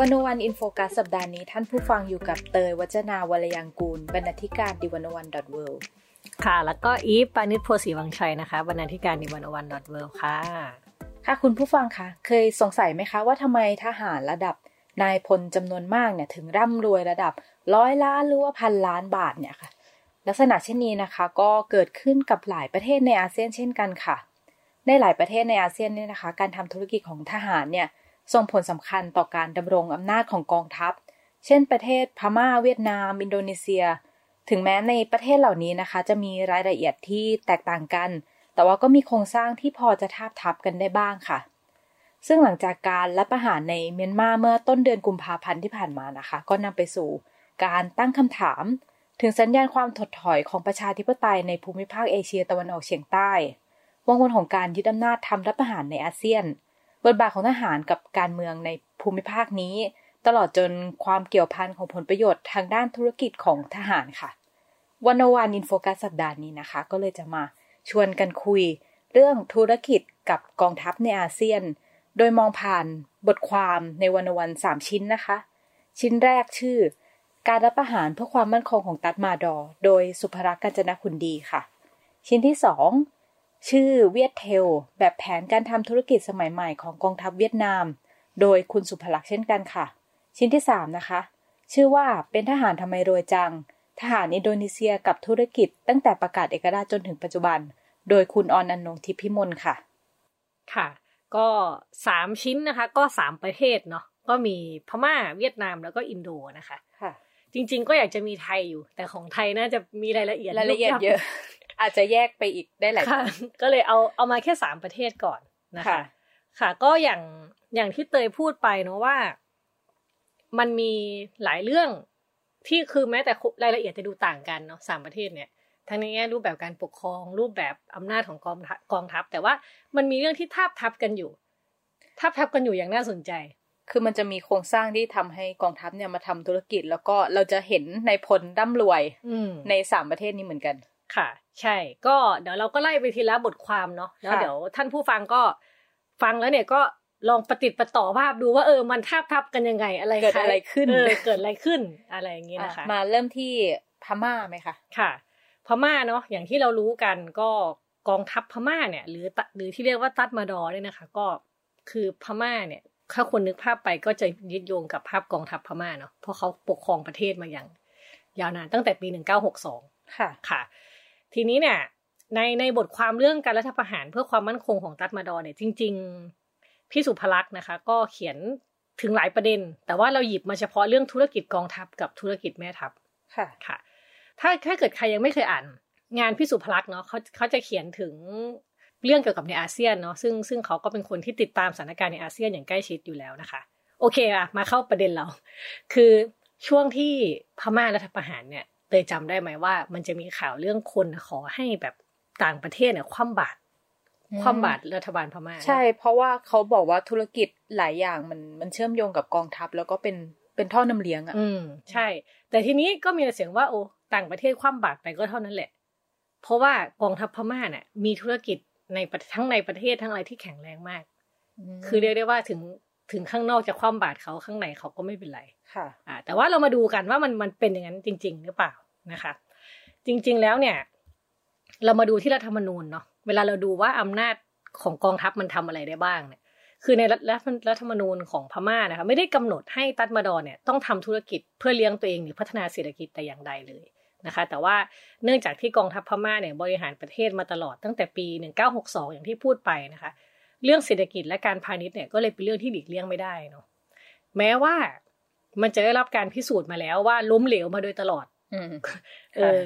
One O One In Focus สัปดาห์นี้ท่านผู้ฟังอยู่กับเตยวัจนาวรยังกูล บรรณาธิการ The One O One dot Worldค่ะ แล้วก็อีฟปานิชโพสีวังชัยนะคะ บรรณาธิการ The One O One dot World ค่ะ ค่ะคุณผู้ฟังคะเคยสงสัยไหมคะว่าทำไมทหารระดับนายพลจำนวนมากเนี่ยถึงร่ำรวยระดับร้อยล้านหรือว่าพันล้านบาทเนี่ยค่ะ ลักษณะเช่นนี้นะคะ ก็เกิดขึ้นกับหลายประเทศในอาเซียนเช่นกันค่ะ ในหลายประเทศในอาเซียนเนี่ยนะคะ การทำธุรกิจของทหารเนี่ย ส่งผลสำคัญต่อการดำรงอำนาจของกองทัพ เช่น ประเทศพม่าเวียดนาม อินโดนีเซีย ถึงแม้ในประเทศเหล่านี้นะคะ จะมีรายละเอียดที่แตกต่างกัน แต่ว่าก็มีโครงสร้างที่พอจะทาบทับกันได้บ้างค่ะ ซึ่งหลังจากการรัฐประหารในเมียนมาเมื่อต้นเดือนกุมภาพันธ์ที่ผ่านมานะคะ ก็นำไปสู่การตั้งคำถาม ถึงสัญญาณความถดถอยของประชาธิปไตยในภูมิภาคเอเชียตะวันออกเฉียงใต้วงวนของการยึดอำนาจทำรัฐประหารในอาเซียน บทบาทของทหารกับการเมืองในภูมิภาคนี้ ตลอดจนความเกี่ยวพันของผลประโยชน์ทางด้านธุรกิจของทหารค่ะวันวานอินโฟกัสสัปดาห์นี้นะคะ ก็เลยจะมาชวนกันคุย เรื่องธุรกิจกับกองทัพในอาเซียน โดยมองผ่านบทความในวันวันสามชิ้นนะคะ ชิ้นแรกชื่อ การรับประหารเพื่อความมั่นคงของตัดมาดอ โดยสุภรักษ์กัญจนคุณดีค่ะ ชิ้นที่สอง ชื่อเวียดเทล แบบแผนการทำธุรกิจสมัยใหม่ของกองทัพเวียดนาม โดยคุณสุภลักษ์เช่นกันค่ะ ชิ้นที่ 3 นะคะ ชื่อว่าเป็นทหารทำไมรวยจัง ทหารอินโดนีเซียกับธุรกิจ ตั้งแต่ประกาศเอกราชจนถึงปัจจุบัน โดยคุณออนอนงทิพิมลค่ะ ค่ะ ก็สามชิ้นนะคะ ก็สามประเทศเนาะก็มีพม่าเวียดนามแล้วก็อินโดนะคะ ค่ะ จริง ๆ ก็อยากจะมีไทยอยู่ แต่ของไทยน่าจะมีรายละเอียดรายละเอียดเยอะ อาจจะแยกไปอีกได้หลายก็เลยเอาเอามาแค่สามประเทศก่อนนะคะ ค่ะ ก็อย่างอย่างที่เตยพูดไปเนาะว่า มันมีหลายเรื่องที่คือแม้แต่รายละเอียดจะดูต่างกันเนาะสามประเทศเนี่ยทั้งในแง่รูปแบบการปกครอง รูปแบบอำนาจของกองกองทัพ แต่ว่ามันมีเรื่องที่ทาบทับกันอยู่ทาบทับกันอยู่อย่างน่าสนใจ คือมันจะมีโครงสร้างที่ทำให้กองทัพเนี่ยมาทำธุรกิจ แล้วก็เราจะเห็นในพลร่ำรวยในสามประเทศนี้เหมือนกัน ค่ะ ใช่ ก็เดี๋ยวเราก็ไล่ไปทีละบทความเนาะแล้วเดี๋ยวท่านผู้ฟังก็ฟังแล้วเนี่ยก็ลองปฏิติประต่อภาพดูว่าเออมันทับทับกันยังไงอะไรเกิดอะไรขึ้นเออเกิดอะไรขึ้นอะไรอย่างนี้นะคะ มาเริ่มที่พม่าไหมคะค่ะ พม่าเนาะอย่างที่เรารู้กันก็กองทัพพม่าเนี่ย หรือหรือที่เรียกว่าตัดมาดอเนี่ยนะคะ ก็คือพม่าเนี่ยถ้าคนนึกภาพไปก็จะยึดโยงกับภาพกองทัพพม่าเนาะเพราะเขาปกครองประเทศมาอย่าง ยาวนานตั้งแต่ปีหนึ่งเก้าหกสองค่ะค่ะ ทีนี้เนี่ย ในในบทความเรื่องการรัฐประหารเพื่อความมั่นคงของตัดมาดอเนี่ยจริง ๆ พี่สุภลักษณ์นะคะ ก็เขียนถึงหลายประเด็น แต่ว่าเราหยิบมาเฉพาะเรื่องธุรกิจกองทัพกับธุรกิจแม่ทัพค่ะค่ะ ถ้าถ้าเกิดใครยังไม่เคยอ่าน งานพี่สุภลักษณ์เนาะเขาเขาจะเขียนถึงเรื่องเกี่ยวกับในอาเซียนเนาะซึ่งซึ่งเขาก็เป็นคนที่ติดตามสถานการณ์ในอาเซียนอย่างใกล้ชิดอยู่แล้วนะคะ โอเคอะมาเข้าประเด็นเรา คือช่วงที่พม่ารัฐประหารเนี่ยเต ยจำได้ไหมว่า มันจะมีข่าวเรื่องคนขอให้แบบต่างประเทศเนี่ยคว่ำบาตรคว่ำบาตรรัฐบาลพม่าใช่ เพราะว่าเขาบอกว่าธุรกิจหลายอย่างมันมันเชื่อมโยงกับกองทัพ แล้วก็เป็นเป็นท่อนำเลี้ยงอะอืมใช่ แต่ทีนี้ก็มีเสียงว่าโอ้ต่างประเทศคว่ำบาตรไปก็เท่านั้นแหละ เพราะว่ากองทัพพม่าเนี่ยมีธุรกิจในทั้งในประเทศทั้งอะไรที่แข็งแรงมาก คือเรียกได้ว่าถึงถึงข้างนอกจะคว่ำบาตรเขาข้างในเขาก็ไม่เป็นไรค่ะ อ่า แต่ว่าเรามาดูกันว่ามันมันเป็นอย่างนั้นจริง ๆ หรือเปล่า นะคะ จริงๆแล้วเนี่ย เรามาดูที่รัฐธรรมนูญเนาะเวลาเราดูว่าอำนาจของกองทัพมันทำอะไรได้บ้างเนี่ย คือในรัฐธรรมนูญของพม่านะคะไม่ได้กำหนดให้ตัดมาดอนเนี่ยต้องทำธุรกิจเพื่อเลี้ยงตัวเองหรือพัฒนาเศรษฐกิจแต่อย่างใดเลยนะคะ แต่ว่าเนื่องจากที่กองทัพพม่าเนี่ยบริหารประเทศมาตลอดตั้งแต่ปี 1962 อย่างที่พูดไปนะคะ เรื่องเศรษฐกิจและการพาณิชย์เนี่ยก็เลยเป็นเรื่องที่หลีกเลี่ยงไม่ได้เนาะแม้ว่ามันจะได้รับการพิสูจน์มาแล้วว่าล้มเหลวมาโดยตลอด เออ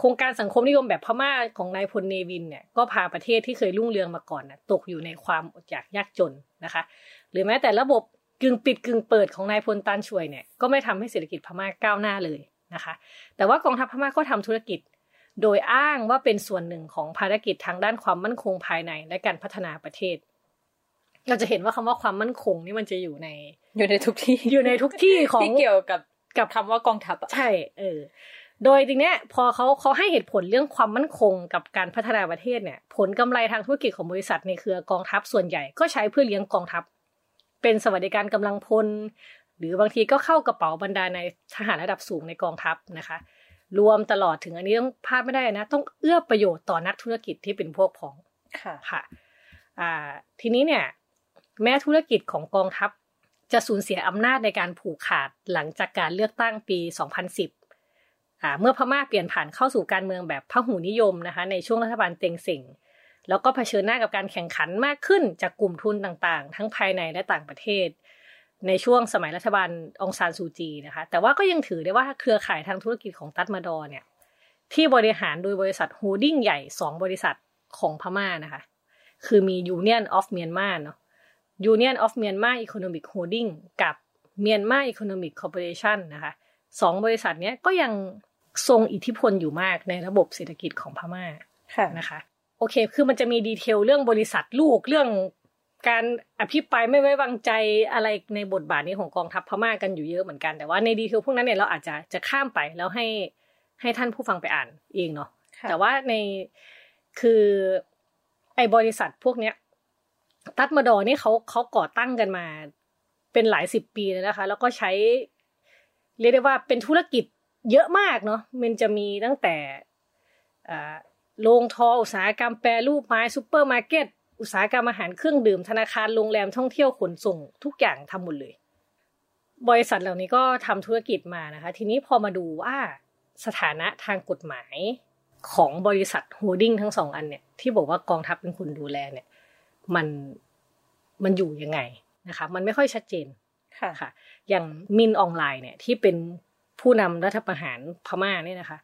โครงการสังคมนิยมแบบพม่าของนายพลเนวินเนี่ยก็พาประเทศที่เคยรุ่งเรืองมาก่อนนะตกอยู่ในความอดอยากยากจนนะคะ หรือแม้แต่ระบบกึ่งปิดกึ่งเปิดของนายพลตันช่วยเนี่ยก็ไม่ทำให้เศรษฐกิจพม่าก้าวหน้าเลยนะคะ แต่ว่ากองทัพพม่าก็ทำธุรกิจ โดยอ้างว่าเป็นส่วนหนึ่งของภารกิจทางด้านความมั่นคงภายในและการพัฒนาประเทศเราจะเห็นว่าคำว่าความมั่นคงนี่มันจะอยู่ใน อยู่ในทุกที่อยู่ในทุกที่ของที่เกี่ยวกับ กับคำว่ากองทัพอะใช่ เออ โดยทีเนี้ยพอเขาเขาให้เหตุผลเรื่องความมั่นคงกับการพัฒนาประเทศเนี่ย ผลกำไรทางธุรกิจของบริษัทในเครือกองทัพส่วนใหญ่ก็ใช้เพื่อเลี้ยงกองทัพ เป็นสวัสดิการกำลังพล หรือบางทีก็เข้ากระเป๋าบรรดาในทหารระดับสูงในกองทัพนะคะ รวมตลอดถึงอันนี้ต้องพลาดไม่ได้นะ ต้องเอื้อประโยชน์ต่อนักธุรกิจที่เป็นพวกพ้องค่ะค่ะ อ่า ทีนี้เนี่ยแม้ธุรกิจของกองทัพ จะสูญเสียอำนาจในการผูกขาดหลังจากการเลือกตั้งปี 2010อ่าเมื่อพม่าเปลี่ยนผ่านเข้าสู่การเมืองแบบพหุนิยมนะคะ ในช่วงรัฐบาลเต็งเส่งแล้วก็เผชิญหน้ากับการแข่งขันมากขึ้นจากกลุ่มทุนต่างๆ ทั้งภายในและต่างประเทศ ในช่วงสมัยรัฐบาลองซานซูจีนะคะ แต่ว่าก็ยังถือได้ว่าเครือข่ายทางธุรกิจของตัดมาดอเนี่ยที่บริหารโดยบริษัท holding ใหญ่สองบริษัทของพม่านะคะ คือมี Union of Myanmar เนาะ Union of Myanmar Economic Holding กับ Myanmar Economic Corporation นะคะสองบริษัทเนี้ยก็ยังทรงอิทธิพลอยู่มากในระบบเศรษฐกิจของพม่าค่ะนะคะโอเค คือมันจะมีดีเทลเรื่องบริษัทลูกเรื่องการอภิปรายไม่ไว้วางใจอะไรในบทบาทนี้ของกองทัพพม่ากันอยู่เยอะเหมือนกันแต่ว่าในดีเทลพวกนั้นเนี่ยเราอาจจะจะข้ามไปแล้วให้ให้ท่านผู้ฟังไปอ่านเองเนาะค่ะแต่ว่าในคือไอ้บริษัทพวกเนี้ย ตัดมาดอนี่เขาเขาก่อตั้งกันมา เป็นหลายสิบปีเลยนะคะ แล้วก็ใช้ เรียกได้ว่าเป็นธุรกิจเยอะมากเนาะมันจะมีตั้งแต่โรงทออุตสาหกรรมแปรรูปไม้ซูเปอร์มาร์เก็ตอุตสาหกรรมอาหารเครื่องดื่มธนาคารโรงแรมท่องเที่ยวขนส่งทุกอย่างทำหมดเลย บริษัทเหล่านี้ก็ทำธุรกิจมานะคะ ทีนี้พอมาดูว่าสถานะทางกฎหมายของบริษัท holding ทั้งสองอันเนี่ยที่บอกว่ากองทัพเป็นคนดูแลเนี่ย มันมันอยู่ยังไงนะคะ มันไม่ค่อยชัดเจนค่ะค่ะ อย่างมินอ่องหล่ายเนี่ยที่เป็นผู้นำรัฐประหารพม่าเนี่ยนะคะ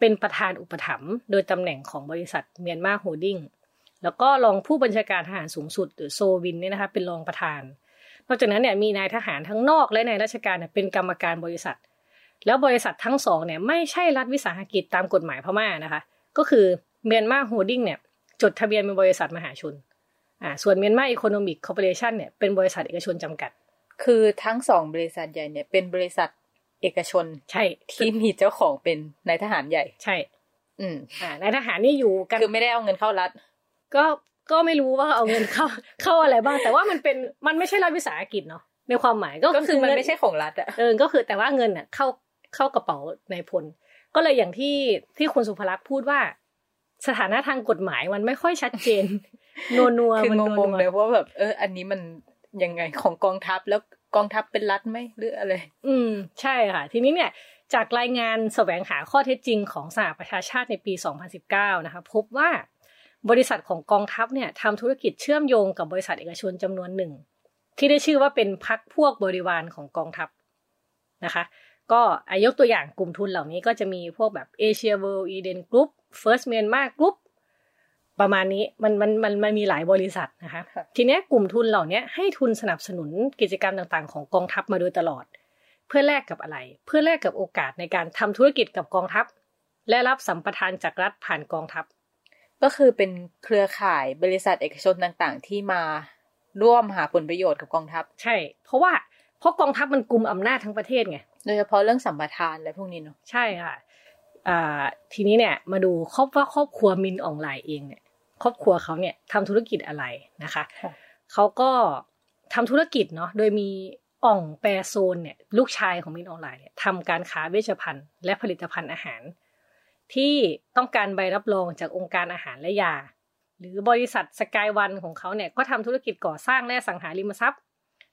เป็นประธานอุปถัมภ์โดยตำแหน่งของบริษัท Myanmar Holding แล้วก็รองผู้บัญชาการทหารสูงสุดหรือโซวินเนี่ยนะคะเป็นรองประธาน นอกจากนั้นเนี่ยมีนายทหารทั้งนอกและในราชการเนี่ยเป็นกรรมการบริษัท แล้วบริษัททั้งสองเนี่ยไม่ใช่รัฐวิสาหกิจตามกฎหมายพม่านะคะ ก็คือ Myanmar Holding เนี่ยจดทะเบียนเป็นบริษัทมหาชน อ่าส่วน Myanmar Economic Corporation เนี่ยเป็นบริษัทเอกชนจำกัด คือทั้งสองบริษัทใหญ่เนี่ยเป็นบริษัทเอกชนใช่ที่มีเจ้าของเป็นนายทหารใหญ่ใช่ อืมอ่านายทหารนี่อยู่กันคือไม่ได้เอาเงินเข้ารัฐ ก็ก็ไม่รู้ว่าเอาเงินเข้าเข้าอะไรบ้าง แต่ว่ามันเป็นมันไม่ใช่รัฐวิสาหกิจเนาะในความหมายก็ก็คือมันเงิไม่ใช่ของรัฐอะเออก็คือแต่ว่าเงินน่ะเข้าเข้ากระเป๋านายพล ก็เลยอย่างที่ที่คุณสุภลักษณ์พูดว่า สถานะทางกฎหมายมันไม่ค่อยชัดเจนนัวนัวคือมันงนัวงนัๆวเลยว่าแบบเออ อันนี้มันยังไงของกองทัพแล้วกองทัพเป็นรัฐไหมหรืออะไร อืม ใช่ค่ะ ทีนี้เนี่ยจากรายงานแสวงหาข้อเท็จจริงของสหประชาชาติในปี 2019 นะคะ พบว่าบริษัทของกองทัพเนี่ยทำธุรกิจเชื่อมโยงกับบริษัทเอกชนจำนวนหนึ่ง ที่ได้ชื่อว่าเป็นพักพวกบริวารของกองทัพนะคะ ก็อายกตัวอย่างกลุ่มทุนเหล่านี้ก็จะมีพวกแบบ Asia World Eden Group First Myanmar Group ประมาณนี้มันมันมันมันมีหลายบริษัทนะคะค่ะทีเนี้ยกลุ่มทุนเหล่านี้ให้ทุนสนับสนุนกิจกรรมต่างๆ ของกองทัพมาโดยตลอด เพื่อแลกกับอะไร เพื่อแลกกับโอกาสในการทำธุรกิจกับกองทัพ และรับสัมปทานจากรัฐผ่านกองทัพ ก็คือเป็นเครือข่ายบริษัทเอกชนต่างๆ ที่มาร่วมหาผลประโยชน์กับกองทัพ ใช่ เพราะว่าเพราะกองทัพมันกุมอำนาจทั้งประเทศไงโดยเฉพาะเรื่องสัมปทานอะไรพวกนี้เนาะใช่ค่ะอ่า ทีนี้เนี่ยมาดูครอบว่าครอบครัวมินออนไลน์เองเนี่ย ครอบครัวเขาเนี่ยทำธุรกิจอะไรนะคะค่ะเขาก็ทำธุรกิจเนาะโดยมีอ่องแปรโซนเนี่ยลูกชายของมินออนไลน์เนี่ยทำการค้าเวชภัณฑ์ และผลิตภัณฑ์อาหาร ที่ต้องการใบรับรองจากองค์การอาหารและยา หรือบริษัทสกายวันของเขาเนี่ยก็ทำธุรกิจก่อสร้างและอสังหาริมทรัพย์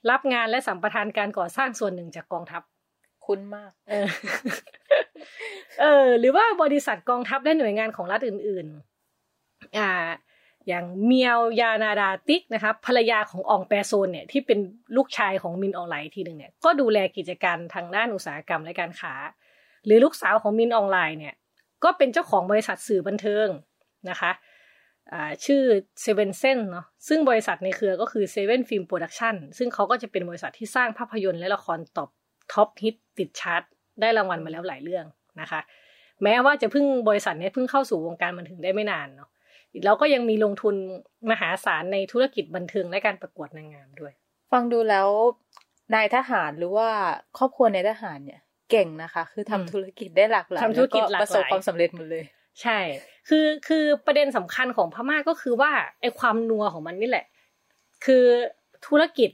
รับงานและสัมปทานการก่อสร้างส่วนหนึ่งจากกองทัพ คุ้นมาก เออ เออ หรือว่าบริษัทกองทัพและหน่วยงานของรัฐอื่น ๆ อ่า อย่างเมียวยานาดาติกนะครับภรรยาของอองแปโซนเนี่ยที่เป็นลูกชายของมินออนไลน์ทีหนึ่งเนี่ยก็ดูแลกิจการทางด้านอุตสาหกรรมและการค้า หรือลูกสาวของมินอ่องหล่ายเนี่ย ก็เป็นเจ้าของบริษัทสื่อบันเทิงนะคะชื่อ7th Sense เนาะซึ่งบริษัทในเครือก็คือ Seven Film Production ซึ่งเขาก็จะเป็นบริษัทที่สร้างภาพยนตร์และละครท็อป top hit ติดชาร์ตได้รางวัลมาแล้วหลายเรื่องนะคะ แม้ว่าจะเพิ่งบริษัทเนี้ยเพิ่งเข้าสู่วงการบันเทิงได้ไม่นานเนาะแล้วก็ยังมีลงทุนมหาศาลในธุรกิจบันเทิงและการประกวดนางงามด้วย ฟังดูแล้วนายทหารหรือว่าครอบครัวในายทหารเนี่ยเก่งนะคะ คือทำอืมธุรกิจได้หลากหลายทำธุรกิจหลากหลายแวประสบความสำเร็จหมดเลย ใช่ คือคือประเด็นสำคัญของพม่าก็คือว่าไอ้ความนัวของมันนี่แหละ คือธุรกิจ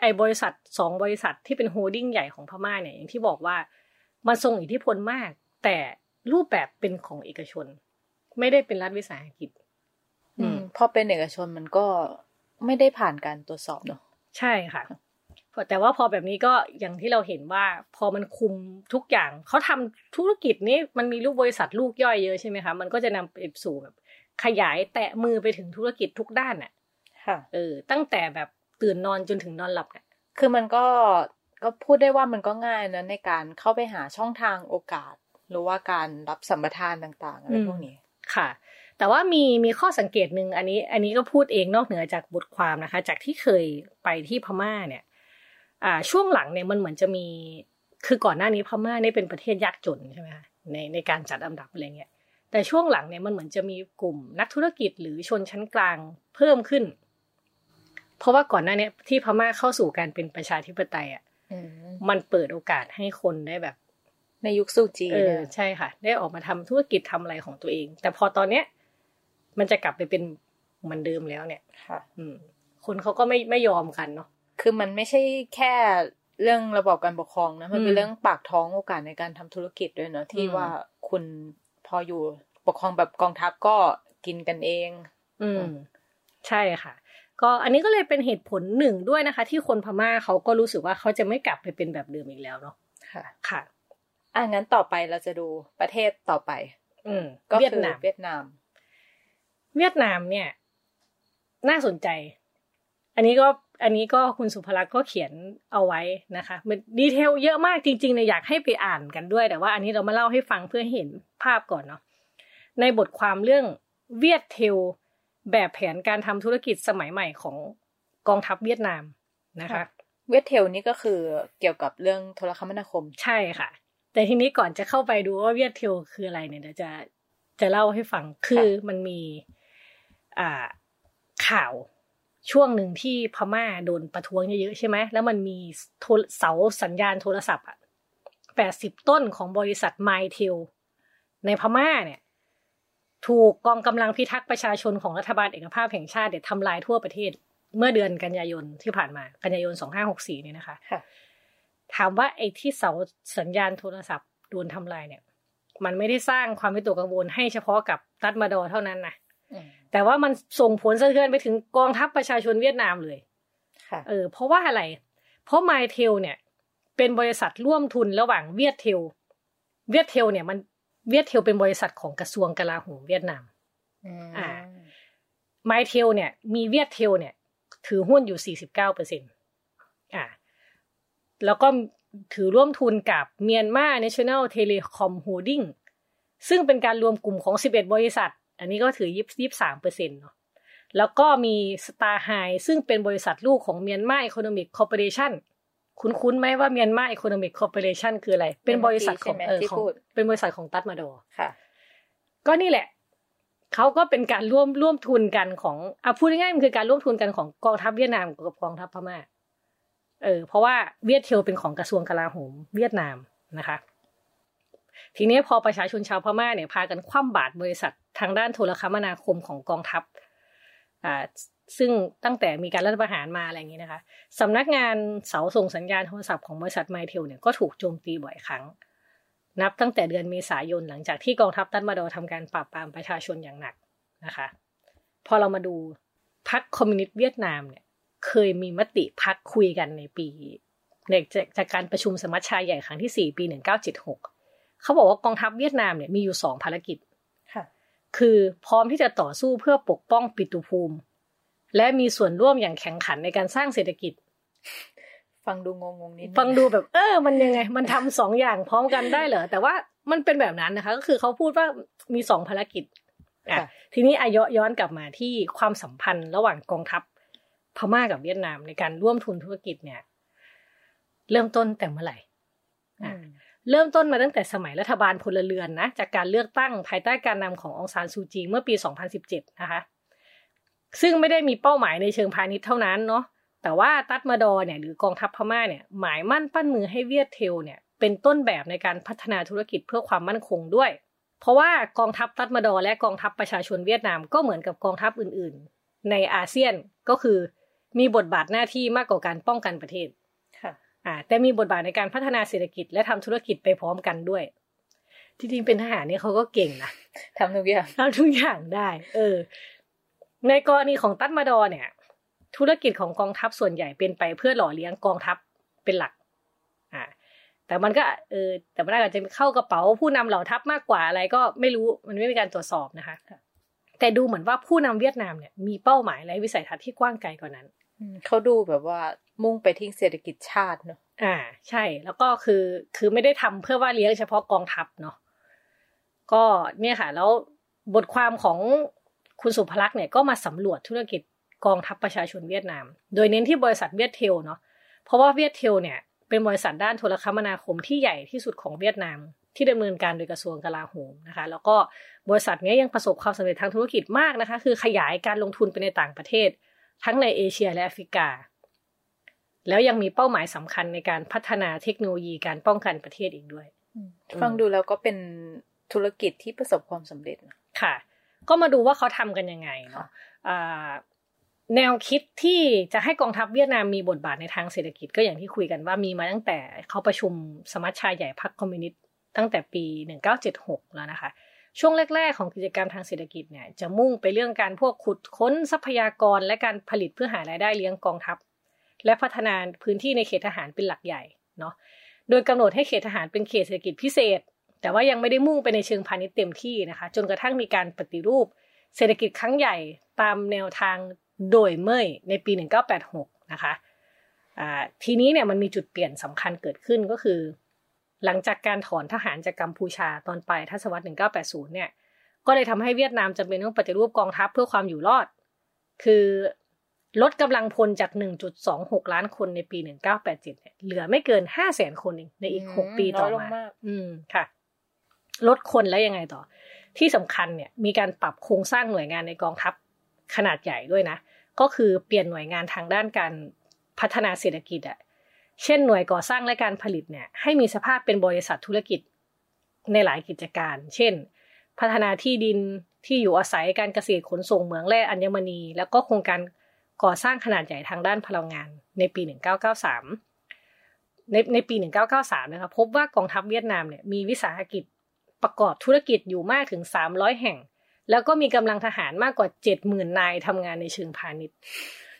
ไอ้บริษัทสองบริษัทที่เป็นโฮลดิ้งใหญ่ของพม่าเนี่ยอย่างที่บอกว่ามันทรงอิทธิพลมาก แต่รูปแบบเป็นของเอกชน ไม่ได้เป็นรัฐวิสาหกิจ อืมพอเป็นเอกชนมันก็ไม่ได้ผ่านการตรวจสอบเนอะใช่ค่ะแต่ว่าพอแบบนี้ก็อย่างที่เราเห็นว่า พอมันคุมทุกอย่างเขาทำธุรกิจนี้มันมีลูกบริษัทลูกย่อยเยอะใช่ไหมคะมันก็จะนำไปสู่แบบขยายแตะมือไปถึงธุรกิจทุกด้านน่ะค่ะเออ ตั้งแต่แบบ ตื่นนอนจนถึงนอนหลับน่ะคือมันก็ก็พูดได้ว่ามันก็ง่ายนะในการเข้าไปหาช่องทางโอกาส หรือว่าการรับสัมปทานต่างๆอะไรอืมพวกนี้ค่ะ แต่ว่ามีมีข้อสังเกตหนึ่งอันนี้ อันนี้ก็พูดเองนอกเหนือจากบทความนะคะ จากที่เคยไปที่พม่าเนี่ย อ่า ช่วงหลังเนี่ยมันเหมือนจะมี คือก่อนหน้านี้พม่านี่เป็นประเทศยากจนใช่ไหมคะในในการจัดอันดับอะไรเงี้ยแต่ช่วงหลังเนี่ยมันเหมือนจะมีกลุ่มนักธุรกิจหรือชนชั้นกลางเพิ่มขึ้น เพราะว่าก่อนหน้าเนี้ที่พม่าเข้าสู่การเป็นประชาธิปไตยอะอืมมันเปิดโอกาสให้คนได้แบบ ในยุคซูจีเออเนี่ยใช่ค่ะ ได้ออกมาทำธุรกิจทำอะไรของตัวเอง แต่พอตอนเนี้ย มันจะกลับไปเป็นเหมือนเดิมแล้วเนี่ย ค่ะ อืม คนเขาก็ไม่ไม่ยอมกันเนาะคือมันไม่ใช่แค่เรื่องระบอบการปกครองนะมันเป็อืนมเรื่องปากท้องโอกาสในการทำธุรกิจด้วยเนอะที่อืมว่าคุณพออยู่ปกครองแบบกองทัพก็กินกันเอง อืม ใช่ค่ะ ก็อันนี้ก็เลยเป็นเหตุผลหนึ่งด้วยนะคะ ที่คนพม่าเขาก็รู้สึกว่าเขาจะไม่กลับไปเป็นแบบเดิมอีกแล้วเนาะค่ะ ค่ะอะงั้นต่อไปเราจะดูประเทศต่อไป อืมก็เวียดคือนามเวียดนาม เวียดนามเนี่ย น่าสนใจ อันนี้ก็อันนี้ก็คุณสุภลักษณ์ก็เขียนเอาไว้นะคะมันดีเทลเยอะมากจริงๆเนี่ยอยากให้ไปอ่านกันด้วย แต่ว่าอันนี้เรามาเล่าให้ฟังเพื่อให้เห็นภาพก่อนเนาะในบทความเรื่องเวียดเทล แบบแผนการทำธุรกิจสมัยใหม่ของกองทัพเวียดนามนะคะค่ะเวียดเทลนี่ก็คือเกี่ยวกับเรื่องโทรคมนาคม ใช่ค่ะ แต่ทีนี้ก่อนจะเข้าไปดูว่าเวียดเทลคืออะไรเนี่ยเดี๋ยวจะจะเล่าให้ฟัง คือมันมีอ่าข่าวช่วงหนึ่งที่พม่าโดนประท้วงเยอะๆใช่ไหม แล้วมันมีโทรเสาสัญญาณโทรศัพท์อะแปดสิบต้นของบริษัทไมเทลในพม่าเนี่ย ถูกกองกำลังพิทักษ์ประชาชนของรัฐบาลเอกภาพแห่งชาติเนี่ยทำลายทั่วประเทศ เมื่อเดือนกันยายนที่ผ่านมากันยายนสองห้าหกสี่เนี่ยนะคะค่ะถามว่าไอ้ที่เสาสัญญาณโทรศัพท์โดนทำลายเนี่ย มันไม่ได้สร้างความวิตกกังวลให้เฉพาะกับตัดมาดอร์เท่านั้นนะอืมแต่ว่ามันส่งผลสะเทือนไปถึงกองทัพประชาชนเวียดนามเลยค่ะเออ เพราะว่าอะไร เพราะ Mytel เนี่ย เป็นบริษัทร่วมทุนระหว่าง Viettel Viettel เนี่ยมัน Viettel เป็นบริษัทของกระทรวงกลาโหมเวียดนามอ่าไมเทลเนี่ย มีเวียดเทลเนี่ย ถือหุ้นอยู่49เปอร์เซ็นอ่าแล้วก็ถือร่วมทุนกับเมียนมา National Telecom Holding ซึ่งเป็นการรวมกลุ่มของ 11 บริษัท อันนี้ก็ถือ23เปอร์เซ็นเนาะแล้วก็มี Star High ซึ่งเป็นบริษัทลูกของเมียนมา Economic Corporation คุ้นๆไหมว่าเมียนมา Economic Corporation คืออะไร เป็นบริษัทของใช่ไหมเออที่ของพูดเป็นบริษัทของตัดมาดอค่ะ ก็นี่แหละเขาก็เป็นการร่วมร่วมทุนกันของอะพูดง่ายๆมันคือการร่วมทุนกันของกองทัพเวียดนามกับกองทัพพม่าเออเพราะว่าเวียดเทลเป็นของกระทรวงกลาโหมเวียดนามนะคะ ทีนี้พอประชาชนชาวพม่าเนี่ยพากันคว่ำบาตรบริษัททางด้านโทรคมนาคมของกองทัพอ่า ซึ่งตั้งแต่มีการรัฐประหารมาอะไรอย่างนี้นะคะสำนักงานเสาส่งสัญญาณโทรศัพท์ของบริษัทไมเทลเนี่ยก็ถูกโจมตีบ่อยครั้ง นับตั้งแต่เดือนเมษายนหลังจากที่กองทัพตันมาดอทำการปราบปรามประชาชนอย่างหนักนะคะ พอเรามาดูพรรคคอมมิวนิสต์เวียดนามเนี่ยเคยมีมติพักคุยกันในปีในจากจากการประชุมสมัชชาใหญ่ครั้งที่สี่ปีหนึ่งเก้าเจ็ดหกเขาบอกว่ากองทัพเวียดนามเนี่ยมีอยู่สองภารกิจค่ะคือพร้อมที่จะต่อสู้เพื่อปกป้องปิตุภูมิ และมีส่วนร่วมอย่างแข็งขันในการสร้างเศรษฐกิจ ฟังดูงงๆนิดนึฟังดูแบบ เออ มันยังไง มันทำสองอย่างพร้อมกันได้เหรอ แต่ว่ามันเป็นแบบนั้นนะคะ ก็คือเขาพูดว่ามีสองภารกิจอะค่ะทีนี้อายย้อนกลับมาที่ความสัมพันธ์ระหว่างกองทัพพม่ากับเวียดนามในการร่วมทุนธุรกิจเนี่ย เริ่มต้นแต่เมื่อไหร่อืมเริ่มต้นมาตั้งแต่สมัยรัฐบาลพลเรือนนะ จากการเลือกตั้งภายใต้การนำขององซานซูจีเมื่อปี 2017 นะคะ ซึ่งไม่ได้มีเป้าหมายในเชิงพาณิชย์เท่านั้นเนาะแต่ว่าตัดมาดอเนี่ยหรือกองทัพพม่าเนี่ยหมายมั่นปั้นมือให้เวียดเทลเนี่ยเป็นต้นแบบในการพัฒนาธุรกิจเพื่อความมั่นคงด้วย เพราะว่ากองทัพตัดมาดอและกองทัพประชาชนเวียดนามก็เหมือนกับกองทัพอื่นๆ ในอาเซียนก็คือมีบทบาทหน้าที่มากกว่าการป้องกันประเทศค่ะอ่าแต่มีบทบาทในการพัฒนาเศรษฐกิจและทำธุรกิจไปพร้อมกันด้วยจริงๆเป็นทหารเนี่ยเขาก็เก่งนะทำทุกอย่างทำทุกอย่างได้ เออ ในกรณีของตัดมาดอเนี่ย ธุรกิจของกองทัพส่วนใหญ่เป็นไปเพื่อหล่อเลี้ยงกองทัพเป็นหลัก อ่า แต่มันก็เออแต่มันอาจจะเข้ากระเป๋าผู้นำเหล่าทัพมากกว่าอะไรก็ไม่รู้มันไม่มีการตรวจสอบนะคะ แต่ดูเหมือนว่าผู้นำเวียดนามเนี่ยมีเป้าหมายและวิสัยทัศน์ที่กว้างไกลกว่านั้นอืมเขาดูแบบว่ามุ่งไปที่เศรษฐกิจชาติเนอะอ่า ใช่ แล้วก็คือคือไม่ได้ทำเพื่อว่าเลี้ยงเฉพาะกองทัพเนาะก็เนี่ยค่ะ แล้วบทความของ คุณสุภลักษณ์เนี่ยก็มาสำรวจธุรกิจกองทัพประชาชนเวียดนาม โดยเน้นที่บริษัทเวียดเทลเนาะ เพราะว่าเวียดเทลเนี่ยเป็นบริษัทด้านโทรคมนาคมที่ใหญ่ที่สุดของเวียดนาม ที่ดำเนินการโดยกระทรวงกลาโหมนะคะ แล้วก็บริษัทเนี้ยยังประสบความสำเร็จทางธุรกิจมากนะคะ คือขยายการลงทุนไปในต่างประเทศ ทั้งในเอเชียและแอฟริกา แล้วยังมีเป้าหมายสำคัญในการพัฒนาเทคโนโลยีการป้องกันประเทศอีกด้วย ฟังดูแล้วก็เป็นธุรกิจที่ประสบความสำเร็จนะค่ะ ก็มาดูว่าเขาทำกันยังไงเนาะอ่าแนวคิดที่จะให้กองทัพเวียดนามมีบทบาทในทางเศรษฐกิจก็อย่างที่คุยกันว่ามีมาตั้งแต่เขาประชุมสมัชชาใหญ่พรรคคอมมิวนิสต์ตั้งแต่ปี 1976 แล้วนะคะ ช่วงแรก ๆ ของกิจกรรมทางเศรษฐกิจเนี่ยจะมุ่งไปเรื่องการพวกขุดค้นทรัพยากรและการผลิตเพื่อหารายได้เลี้ยงกองทัพ และพัฒนาพื้นที่ในเขตทหารเป็นหลักใหญ่เนาะโดยกำหนดให้เขตทหารเป็นเขตเศรษฐกิจพิเศษ แต่ว่ายังไม่ได้มุ่งไปในเชิงพาณิชย์เต็มที่นะคะ จนกระทั่งมีการปฏิรูป เศรษฐกิจครั้งใหญ่ตามแนวทางโดยเมยในปี 1986 นะคะอ่าทีนี้เนี่ยมันมีจุดเปลี่ยนสำคัญเกิดขึ้นก็คือ หลังจากการถอนทหารจากกัมพูชาตอนปลายทศวรรษ 1980 เนี่ยก็เลยทำให้เวียดนามจำเป็นต้องปฏิรูปกองทัพเพื่อความอยู่รอด คือลดกำลังพลจาก 1.26 ล้านคนในปี 1987เนี่ยเหลือไม่เกิน 500,000 คนเองในอีก 6 ปีต่อน้ยลงมามากอืมค่ะ ลดคนแล้วยังไงต่อ ที่สำคัญเนี่ยมีการปรับโครงสร้างหน่วยงานในกองทัพขนาดใหญ่ด้วยนะ ก็คือเปลี่ยนหน่วยงานทางด้านการพัฒนาเศรษฐกิจอะเช่นหน่วยก่อสร้างและการผลิตเนี่ยให้มีสภาพเป็นบริษัทธุรกิจในหลายกิจการ เช่น พัฒนาที่ดินที่อยู่อาศัยการเกษตรขนส่งเหมืองแร่อัญมณี แล้วก็โครงการก่อสร้างขนาดใหญ่ทางด้านพลังงานในปี 1993 ในในปี 1993 นะคะพบว่ากองทัพเวียดนามเนี่ยมีวิสาหกิจ ประกอบธุรกิจอยู่มากถึง 300 แห่ง แล้วก็มีกำลังทหารมากกว่า 70,000 นายทำงานในเชิงพาณิชย์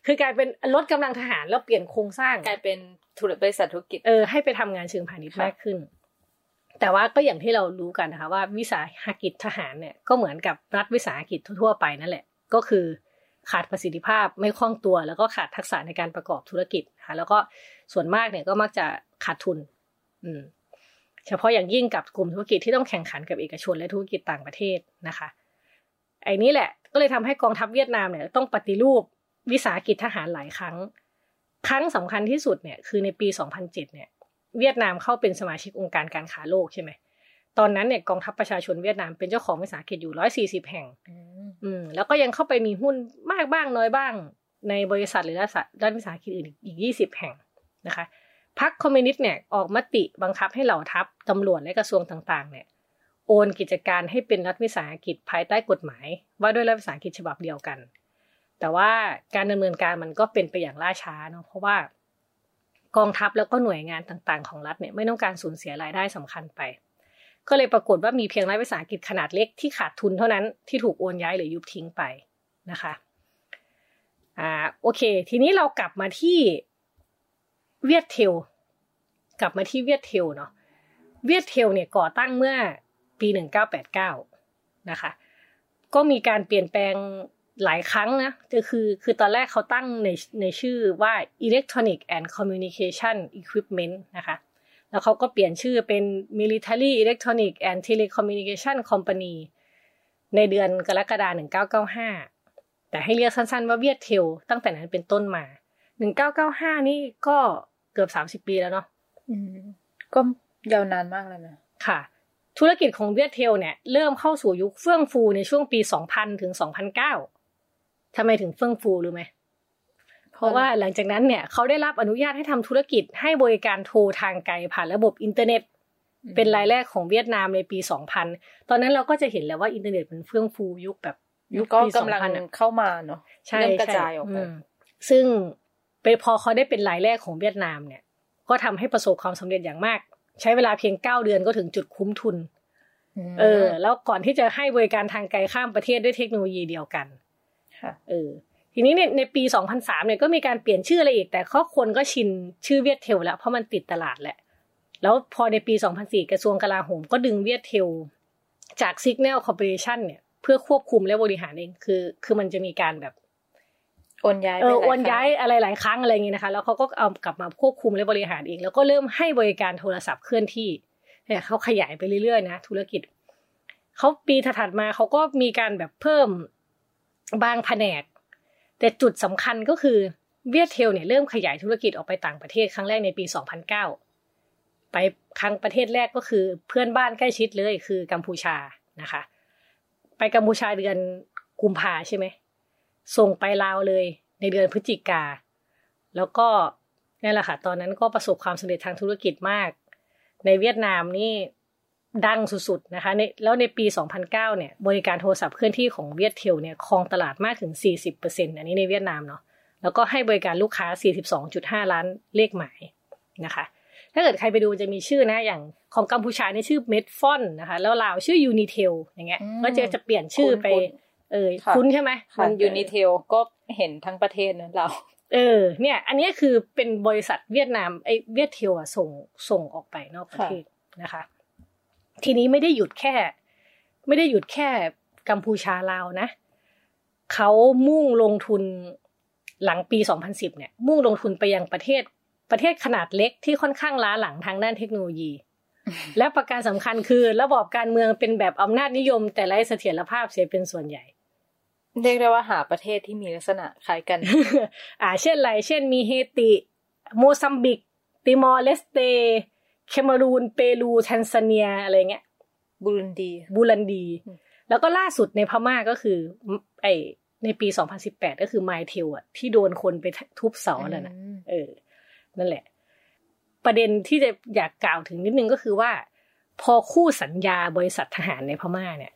คือกลายเป็นลดกำลังทหารแล้วเปลี่ยนโครงสร้างกลายเป็นธุรบริษัทธุรกิจเออให้ไปทำงานเชิงพาณิชย์ค่ะมากขึ้น แต่ว่าก็อย่างที่เรารู้กันนะคะว่าวิสาหกิจทหารเนี่ยก็เหมือนกับรัฐวิสาหกิจทั่วๆไปนั่นแหละ ก็คือขาดประสิทธิภาพไม่คล่องตัว แล้วก็ขาดทักษะในการประกอบธุรกิจนะคะแล้วก็ส่วนมากเนี่ยก็มักจะขาดทุน อืม เฉพาะอย่างยิ่งกับกลุ่มธุรกิจที่ต้องแข่งขันกับเอกชนและธุรกิจต่างประเทศนะคะ ไอ้นี้แหละก็เลยทำให้กองทัพเวียดนามเนี่ยต้องปฏิรูปวิสาหกิจทหารหลายครั้ง ครั้งสำคัญที่สุดเนี่ยคือในปี 2007 เนี่ยเวียดนามเข้าเป็นสมาชิกองค์การการค้าโลกใช่ไหมตอนนั้นเนี่ยกองทัพประชาชนเวียดนามเป็นเจ้าของวิสาหกิจอยู่140แห่ง อืม แล้วก็ยังเข้าไปมีหุ้นมากบ้างน้อยบ้าง ในบริษัทหรือรัฐวิสาหกิจอื่นอีก20แห่งนะคะ พรรคคอมมิวนิสต์เนี่ยออกมติบังคับให้เหล่าทัพตำรวจและกระทรวงต่างๆ เนี่ยโอนกิจการให้เป็นรัฐวิสาหกิจภายใต้กฎหมาย ว่าด้วยรัฐวิสาหกิจฉบับเดียวกัน แต่ว่าการดำเนินการมันก็เป็นไปอย่างล่าช้าเนาะเพราะว่ากองทัพแล้วก็หน่วยงานต่างๆ ของรัฐเนี่ยไม่ต้องการสูญเสียรายได้สำคัญไป ก็เลยปรากฏว่ามีเพียงรัฐวิสาหกิจขนาดเล็กที่ขาดทุนเท่านั้นที่ถูกโอนย้ายหรือยุบทิ้งไปนะคะอ่าโอเค ทีนี้เรากลับมาที่ เวียดเทล กลับมาที่เวียดเทลเนาะเวียดเทลเนี่ยก่อตั้งเมื่อปีหนึ่งเก้าแปดเก้านะคะ ก็มีการเปลี่ยนแปลงหลายครั้งนะก็คือคือตอนแรกเขาตั้งในในชื่อว่า Electronic and Communication Equipment นะคะ แล้วเขาก็เปลี่ยนชื่อเป็น Military Electronic and Telecommunication Company ในเดือนกรกฎาคม 1995 แต่ให้เรียกสั้นๆว่าเวียดเทลตั้งแต่นั้นเป็นต้นมา 1995 นี่ก็ เกือบ30ปีแล้วเนาะอืมก็ยาวนานมากแล้วนะค่ะ ธุรกิจของ Viettel เนี่ย เริ่มเข้าสู่ยุคเฟื่องฟูในช่วงปี2000ถึง2009ทำไมถึงเฟื่องฟูรู้ไหมเพราะว่าหลังจากนั้นเนี่ยเขาได้รับอนุญาตให้ทำธุรกิจให้บริการโทรทางไกลผ่านระบบอินเทอร์เน็ต เป็นรายแรกของเวียดนามในปี 2000 ตอนนั้นเราก็จะเห็นแล้วว่าอินเทอร์เน็ตมันเฟื่องฟูยุคแบบยุยุคคก็ปีกำลัง2000อะเข้ามาเนาะใช่เริ่มกระใช่จายออกไปมซึ่ง ไปพอเขาได้เป็นรายแรกของเวียดนามเนี่ย ก็ทำให้ประสบความสำเร็จอย่างมาก ใช้เวลาเพียงเก้าเดือนก็ถึงจุดคุ้มทุน เออ แล้วก่อนที่จะให้บริการทางไกลข้ามประเทศด้วยเทคโนโลยีเดียวกันค่ะเออ ทีนี้ในในปี 2003 เนี่ยก็มีการเปลี่ยนชื่ออะไรอีก แต่ข้อคนก็ชินชื่อเวียดเทลแล้ว เพราะมันติดตลาดแหละ แล้วพอในปี 2004 กระทรวงกลาโหมก็ดึงเวียดเทลจาก Signal Corporation เนี่ย เพื่อควบคุมและบริหารเองคือ คือมันจะมีการแบบ โอนย้ายเออไปหลโอนครั้งย้ายอะไรหลายครั้งอะไรอย่างงี้นะคะ แล้วเขาก็เอากลับมาควบคุมและบริหารเองแล้วก็เริ่มให้บริการโทรศัพท์เคลื่อนที่เนี่ยเขาขยายไปเรื่อยๆนะธุรกิจเขาปีถัดๆมาเขาก็มีการแบบเพิ่มบางแผนก แต่จุดสำคัญก็คือเวียดเทลเนี่ยเริ่มขยายธุรกิจออกไปต่างประเทศครั้งแรกในปี 2009 ไปครั้งประเทศแรกก็คือเพื่อนบ้านใกล้ชิดเลยคือกัมพูชานะคะ ไปกัมพูชาเดือนกุมภาใช่ไหม ส่งไปลาวเลยในเดือนพฤศจิกา แล้วก็นี่แหละค่ะ ตอนนั้นก็ประสบความสำเร็จทางธุรกิจมาก ในเวียดนามนี่ดังสุดๆนะคะในแล้วในปี 2009 เนี่ย บริการโทรศัพท์เคลื่อนที่ของเวียดเทลเนี่ยครองตลาดมากถึง 40%อันนี้ในเวียดนามเนาะ แล้วก็ให้บริการลูกค้า 42.5 ล้านเลขหมายนะคะ ถ้าเกิดใครไปดูจะมีชื่อนะ อย่างของกัมพูชานี่ชื่อ Metfone นะคะ แล้วลาวชื่อ Unitel อย่างเงี้ย ก็จะจะเปลี่ยนชื่อไปคุ้น เออค่ะคุ้นใช่ไหมมัน Unitel ก็เห็นทั้งประเทศนะเรา เออ เนี่ย อันนี้คือเป็นบริษัทเวียดนามไอ้ Viettel อะส่งส่งออกไปนอกประเทศนะคะ ทีนี้ไม่ได้หยุดแค่ ไม่ได้หยุดแค่กัมพูชาลาวนะเขามุ่งลงทุนหลังปี 2010 เนี่ย มุ่งลงทุนไปยังประเทศประเทศขนาดเล็กที่ค่อนข้างล้าหลังทางด้านเทคโนโลยี และประการสำคัญคือ ระบอบการเมืองเป็นแบบอำนาจนิยม แต่ไร้เสถียรภาพเสียเป็นส่วนใหญ่ เรียกได้ว่าหาประเทศที่มีลักษณะคล้ายกัน อ่า เช่นไร เช่นมีเฮติ โมซัมบิก ติมอร์เลสเต แคเมอรูน เปรูแทนซาเนีย อะไรเงี้ยบุรุนดี บูรันดีอืมแล้วก็ล่าสุดในพม่าก็คือ ไอ้ในปี 2018 ก็คือไมเทลอะที่โดนคนไปทุบเสาแล้วนะอืมเออ นั่นแหละ ประเด็นที่จะอยากกล่าวถึงนิดนึงก็คือว่า พอคู่สัญญาบริษัททหารในพม่าเนี่ย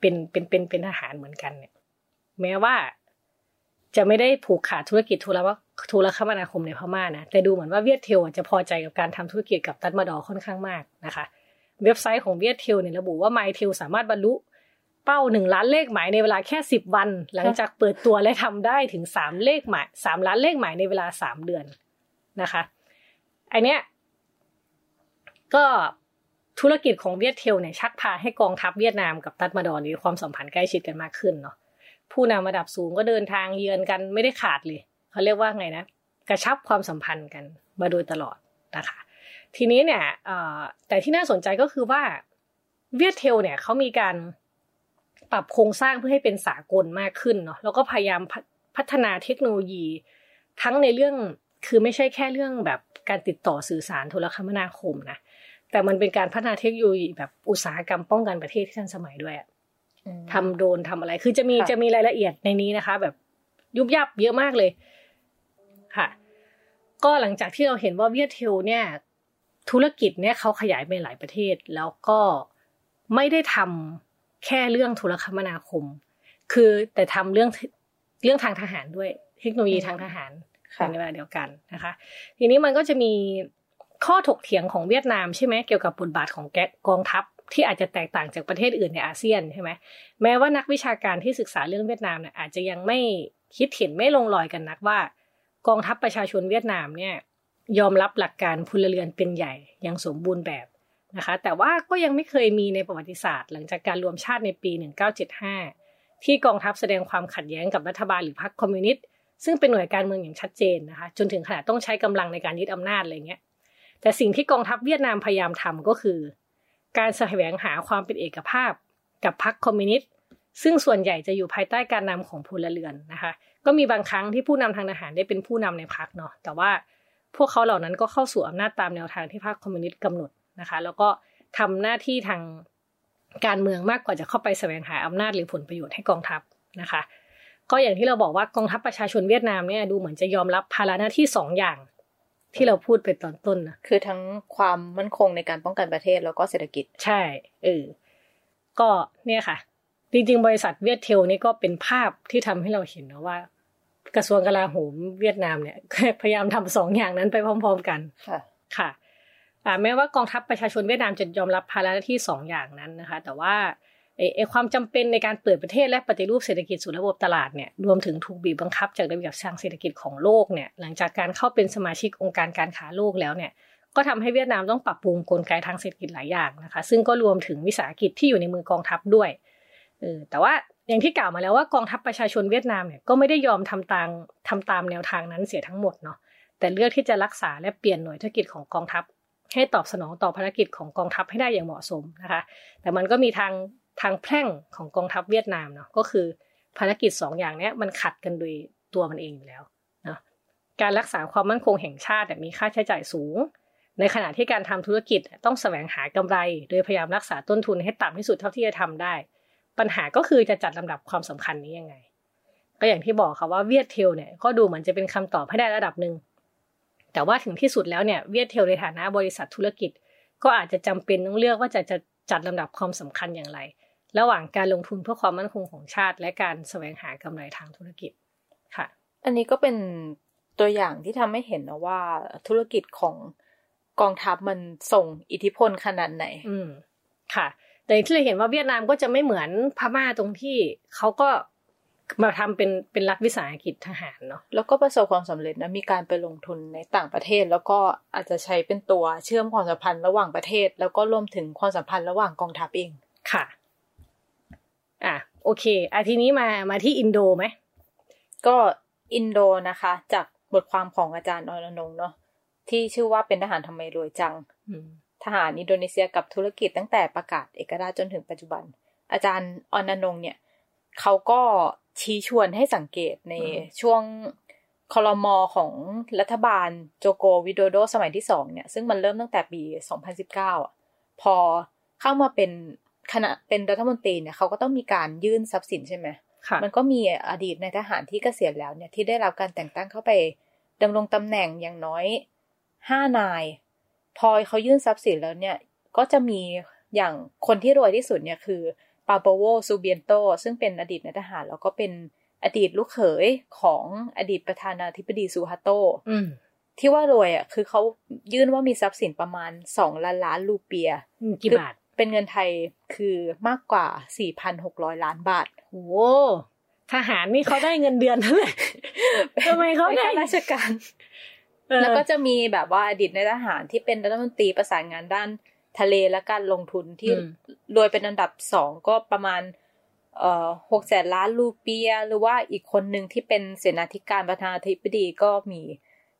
เป็นเป็นเป็นเป็นทหารเหมือนกันเนี่ย แม้ว่า จะไม่ได้ผูกขาดธุรกิจโทรวโทรคมนาคมในพม่านะแต่ดูเหมือนว่าเวียดเทลจะพอใจกับการทำธุรกิจกับตัดมาดอค่อนข้างมากนะคะ เว็บไซต์ของเวียดเทลเนี่ยระบุว่าไมเทลสามารถบรรลุเป้าหนึ่งล้านเลขหมายในเวลาแค่สิบวัน หลังจากเปิดตัวและทำได้ถึงสามเลขหมายสามล้านเลขหมายในเวลาสามเดือนนะคะอันเนี้ยก็ธุรกิจของเวียดเทลเนี่ยชักพาให้กองทัพเวียดนามกับตัดมาดอนมีความสัมพันธ์ใกล้ชิดกันมากขึ้นเนาะ ผู้นำระดับสูงก็เดินทางเยือนกันไม่ได้ขาดเลย เขาเรียกว่าไงนะ กระชับความสัมพันธ์กันมาโดยตลอดนะคะ ทีนี้เนี่ยแต่ที่น่าสนใจก็คือว่าเวียดเทลเนี่ยเขามีการปรับโครงสร้างเพื่อให้เป็นสากลมากขึ้นเนาะแล้วก็พยายามพัฒพัฒนาเทคโนโลยี ทั้งในเรื่องคือไม่ใช่แค่เรื่องแบบการติดต่อสื่อสารโทรคมนาคมนะแต่มันเป็นการพัฒนาเทคโนโลยีแบบอุตสาหกรรมป้องกันประเทศที่ทันสมัยด้วยอะ ทำโดรนทำอะไร คือจะมีค่ะจะมีรายละเอียดในนี้นะคะ แบบยุบยับเยอะมากเลยค่ะ ก็หลังจากที่เราเห็นว่าเวียดเทลเนี่ย ธุรกิจเนี่ยเขาขยายไปหลายประเทศ แล้วก็ไม่ได้ทำแค่เรื่องโทรคมนาคม คือแต่ทำเรื่องเรื่องทางทหารด้วย เทคโนโลยีทางทหารค่ะในเวลาเดียวกันนะคะ ทีนี้มันก็จะมีข้อถกเถียงของเวียดนามใช่ไหมเกี่ยวกับบทบาทของแกกองทัพ ที่อาจจะแตกต่างจากประเทศอื่นในอาเซียนใช่ไหมแม้ว่านักวิชาการที่ศึกษาเรื่องเวียดนามเนี่ยอาจจะยังไม่คิดเห็นไม่ลงรอยกันนักว่า กองทัพประชาชนเวียดนามเนี่ยยอมรับหลักการพลเรือนเป็นใหญ่อย่างสมบูรณ์แบบนะคะ แต่ว่าก็ยังไม่เคยมีในประวัติศาสตร์ หลังจากการรวมชาติในปี 1975 ที่กองทัพแสดงความขัดแย้งกับรัฐบาลหรือพรรคคอมมิวนิสต์ซึ่งเป็นหน่วยการเมืองอย่างชัดเจนนะคะ จนถึงขนาดต้องใช้กำลังในการยึดอำนาจอะไรเงี้ยแต่สิ่งที่กองทัพเวียดนามพยายามทำก็คือ การแสวงหาความเป็นเอกภาพ กับพรรคคอมมิวนิสต์ซึ่งส่วนใหญ่จะอยู่ภายใต้การนำของพลเรือนนะคะ ก็มีบางครั้งที่ผู้นำทางทหารได้เป็นผู้นำในพรรคเนาะแต่ว่าพวกเขาเหล่านั้นก็เข้าสู่อำนาจตามแนวทางที่พรรคคอมมิวนิสต์กำหนดนะคะ แล้วก็ทำหน้าที่ทางการเมืองมากกว่าจะเข้าไปแสวงหาอำนาจหรือผลประโยชน์ให้กองทัพนะคะ ก็อย่างที่เราบอกว่ากองทัพประชาชนเวียดนามเนี่ยดูเหมือนจะยอมรับภาระหน้าที่สองอย่าง ที่เราพูดไปตอนต้นนะคือทั้งความมั่นคงในการป้องกันประเทศแล้วก็เศรษฐกิจ ใช่ เออ ก็เนี่ยค่ะ จริงๆ บริษัทเวียดเทลนี่ก็เป็นภาพที่ทำให้เราเห็นนะว่า กระทรวงกลาโหมเวียดนามเนี่ย พยายามทำสองอย่างนั้นไปพร้อม ๆ กัน ค่ะ ค่ะอ่าแม้ว่ากองทัพประชาชนเวียดนามจะยอมรับภาระหน้าที่สองอย่างนั้นนะคะ แต่ว่า ไอ้ไอ้ความจำเป็นในการเปิดประเทศและปฏิรูปเศรษฐกิจสู่ระบบตลาดเนี่ยรวมถึงถูกบีบบังคับจากระเบียบทางเศรษฐกิจของโลกเนี่ยหลังจากการเข้าเป็นสมาชิกองค์การการค้าโลกแล้วเนี่ยก็ทำให้เวียดนามต้องปรับปรุงกลไกทางเศรษฐกิจหลายอย่างนะคะ ซึ่งก็รวมถึงวิสาหกิจที่อยู่ในมือกองทัพด้วยเออแต่ว่าอย่างที่กล่าวมาแล้วว่ากองทัพประชาชนเวียดนามเนี่ยก็ไม่ได้ยอมทำตามทำตามแนวทางนั้นเสียทั้งหมดเนาะแต่เลือกที่จะรักษาและเปลี่ยนหน่วยธุรกิจของกองทัพให้ตอบสนองต่อภารกิจของกองทัพให้ได้อย่างเหมาะสมนะคะ แต่มันก็มีทาง ทางแพร่งของกองทัพเวียดนามเนาะก็คือภารกิจสองอย่างเนี้ยมันขัดกันโดยตัวมันเองอยู่แล้วเนาะการรักษาความมั่นคงแห่งชาติมีค่าใช้จ่ายสูง ในขณะที่การทำธุรกิจต้องแสวงหากำไร โดยพยายามรักษาต้นทุนให้ต่ำที่สุดเท่าที่จะทำได้ ปัญหาก็คือจะจัดลำดับความสำคัญนี้ยังไง ก็อย่างที่บอกค่ะว่าเวียดเทลเนี่ยก็ดูเหมือนจะเป็นคำตอบให้ได้ระดับหนึ่งแต่ว่าถึงที่สุดแล้วเนี่ยเวียดเทลในฐานะบริษัทธุรกิจ ก็อาจจะจำเป็นต้องเลือกว่าจะจะจัดลำดับความสำคัญอย่างไร ระหว่างการลงทุนเพื่อความมั่นคงของชาติ และการแสวงหากำไรทางธุรกิจค่ะ อันนี้ก็เป็นตัวอย่างที่ทำให้เห็นนะว่าธุรกิจของกองทัพมันส่งอิทธิพลขนาดไหน อืมค่ะ แต่อย่างที่เราเห็นว่าเวียดนามก็จะไม่เหมือนพม่าตรงที่เขาก็มาทำเป็นเป็นรัฐวิสาหกิจทหารเนาะแล้วก็ประสบความสำเร็จนะมีการไปลงทุนในต่างประเทศ แล้วก็อาจจะใช้เป็นตัวเชื่อมความสัมพันธ์ระหว่างประเทศ แล้วก็รวมถึงความสัมพันธ์ระหว่างกองทัพเองค่ะ อะโอเคอะทีนี้มามาที่อินโดไหมก็อินโดนะคะ จากบทความของอาจารย์อรนงค์เนาะที่ชื่อว่าเป็นทหารทำไมรวยจังอืมทหารอินโดนีเซียกับธุรกิจตั้งแต่ประกาศเอกราชจนถึงปัจจุบัน อาจารย์ออนนงค์เนี่ยเขาก็ชี้ชวนให้สังเกตในช่วงคอรมอของรัฐบาลโจโกวิโดโดสมัยที่สองเนี่ย ซึ่งมันเริ่มตั้งแต่ปี 2019อะพอเข้ามาเป็น คณะเป็นรัฐมนตรีเนี่ยเขาก็ต้องมีการยื่นทรัพย์สินใช่ไหมค่ะมันก็มีอดีตในายทหารที่เกษียณแล้วเนี่ยที่ได้รับการแต่งตั้งเข้าไปดำรงตำแหน่งอย่างน้อยห้านาย พอเขายื่นทรัพย์สินแล้วเนี่ย ก็จะมีอย่างคนที่รวยที่สุดเนี่ยคือปาโปโวซูเบียนโตซึ่งเป็นอดีตนายทหารแล้วก็เป็นอดีตลูกเขยของอดีตประธานาธิบดีซูฮาโตอืมที่ว่ารวยอะคือเขายื่นว่ามีทรัพย์สินประมาณสองล้านล้านรูเปียอืมกี่บาท เป็นเงินไทยคือมากกว่า 4,600 ล้านบาทโอ้ทหารนี่เขาได้เงินเดือนเท่าไหร่ทำไมเขาได้ป็นข้ราชการเออแล้วก็จะมีแบบว่าอดีตในายทหารที่เป็นรัฐมนตรีประสานงานด้านทะเลและการลงทุนที่อืมรวยเป็นอันดับสองก็ประมาณเอ่อหกแสนล้านรูเปีย หรือว่าอีกคนหนึ่งที่เป็นเสนาธิการประธานาธิบดีก็มี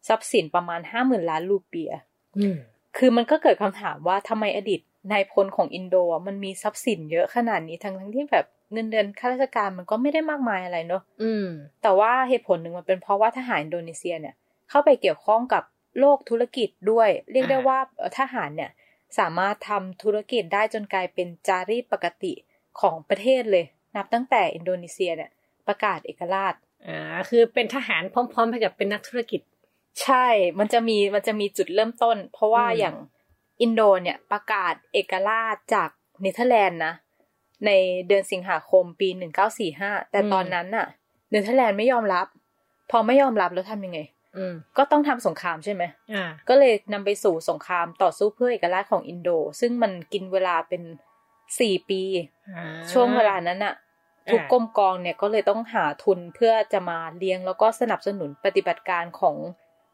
ทรัพย์สินประมาณห้าหมื่นล้านรูเปียอืมคือมันก็เกิดคำถามว่าทำไมอดีต นายพลของอินโดอะมันมีทรัพย์สินเยอะขนาดนี้ทั้งทั้งที่แบบเงินเดือนข้าราชการมันก็ไม่ได้มากมายอะไรเนอะอืม แต่ว่าเหตุผลหนึ่งมันเป็นเพราะว่าทหารอินโดนีเซียเนี่ย เข้าไปเกี่ยวข้องกับโลกธุรกิจด้วย เรียกได้อ่าว่าเอ่อทหารเนี่ย สามารถทำธุรกิจได้จนกลายเป็นจารีตปกติของประเทศเลย นับตั้งแต่อินโดนีเซียเนี่ย ประกาศเอกราชอ่าคือเป็นทหารพร้อมๆไปกับเป็นนักธุรกิจ ใช่มันจะมีมันจะมีจุดเริ่มต้น เพราะว่าอืมอย่าง อินโดเนี่ยประกาศเอกราชจากเนเธอร์แลนด์นะ ในเดือนสิงหาคมปี1945แต่ตอนนั้นน่ะ เนเธอร์แลนด์ไม่ยอมรับ พอไม่ยอมรับแล้วทำยังไงอืมก็ต้องทำสงครามใช่ไหมอ่าก็เลยนำไปสู่สงครามต่อสู้เพื่อเอกราชของอินโด ซึ่งมันกินเวลาเป็นสี่ปีอ่าช่วงเวลานั้นน่ะ ทุกอ่ากรมกองเนี่ยก็เลยต้องหาทุนเพื่อจะมาเลี้ยงแล้วก็สนับสนุนปฏิบัติการของ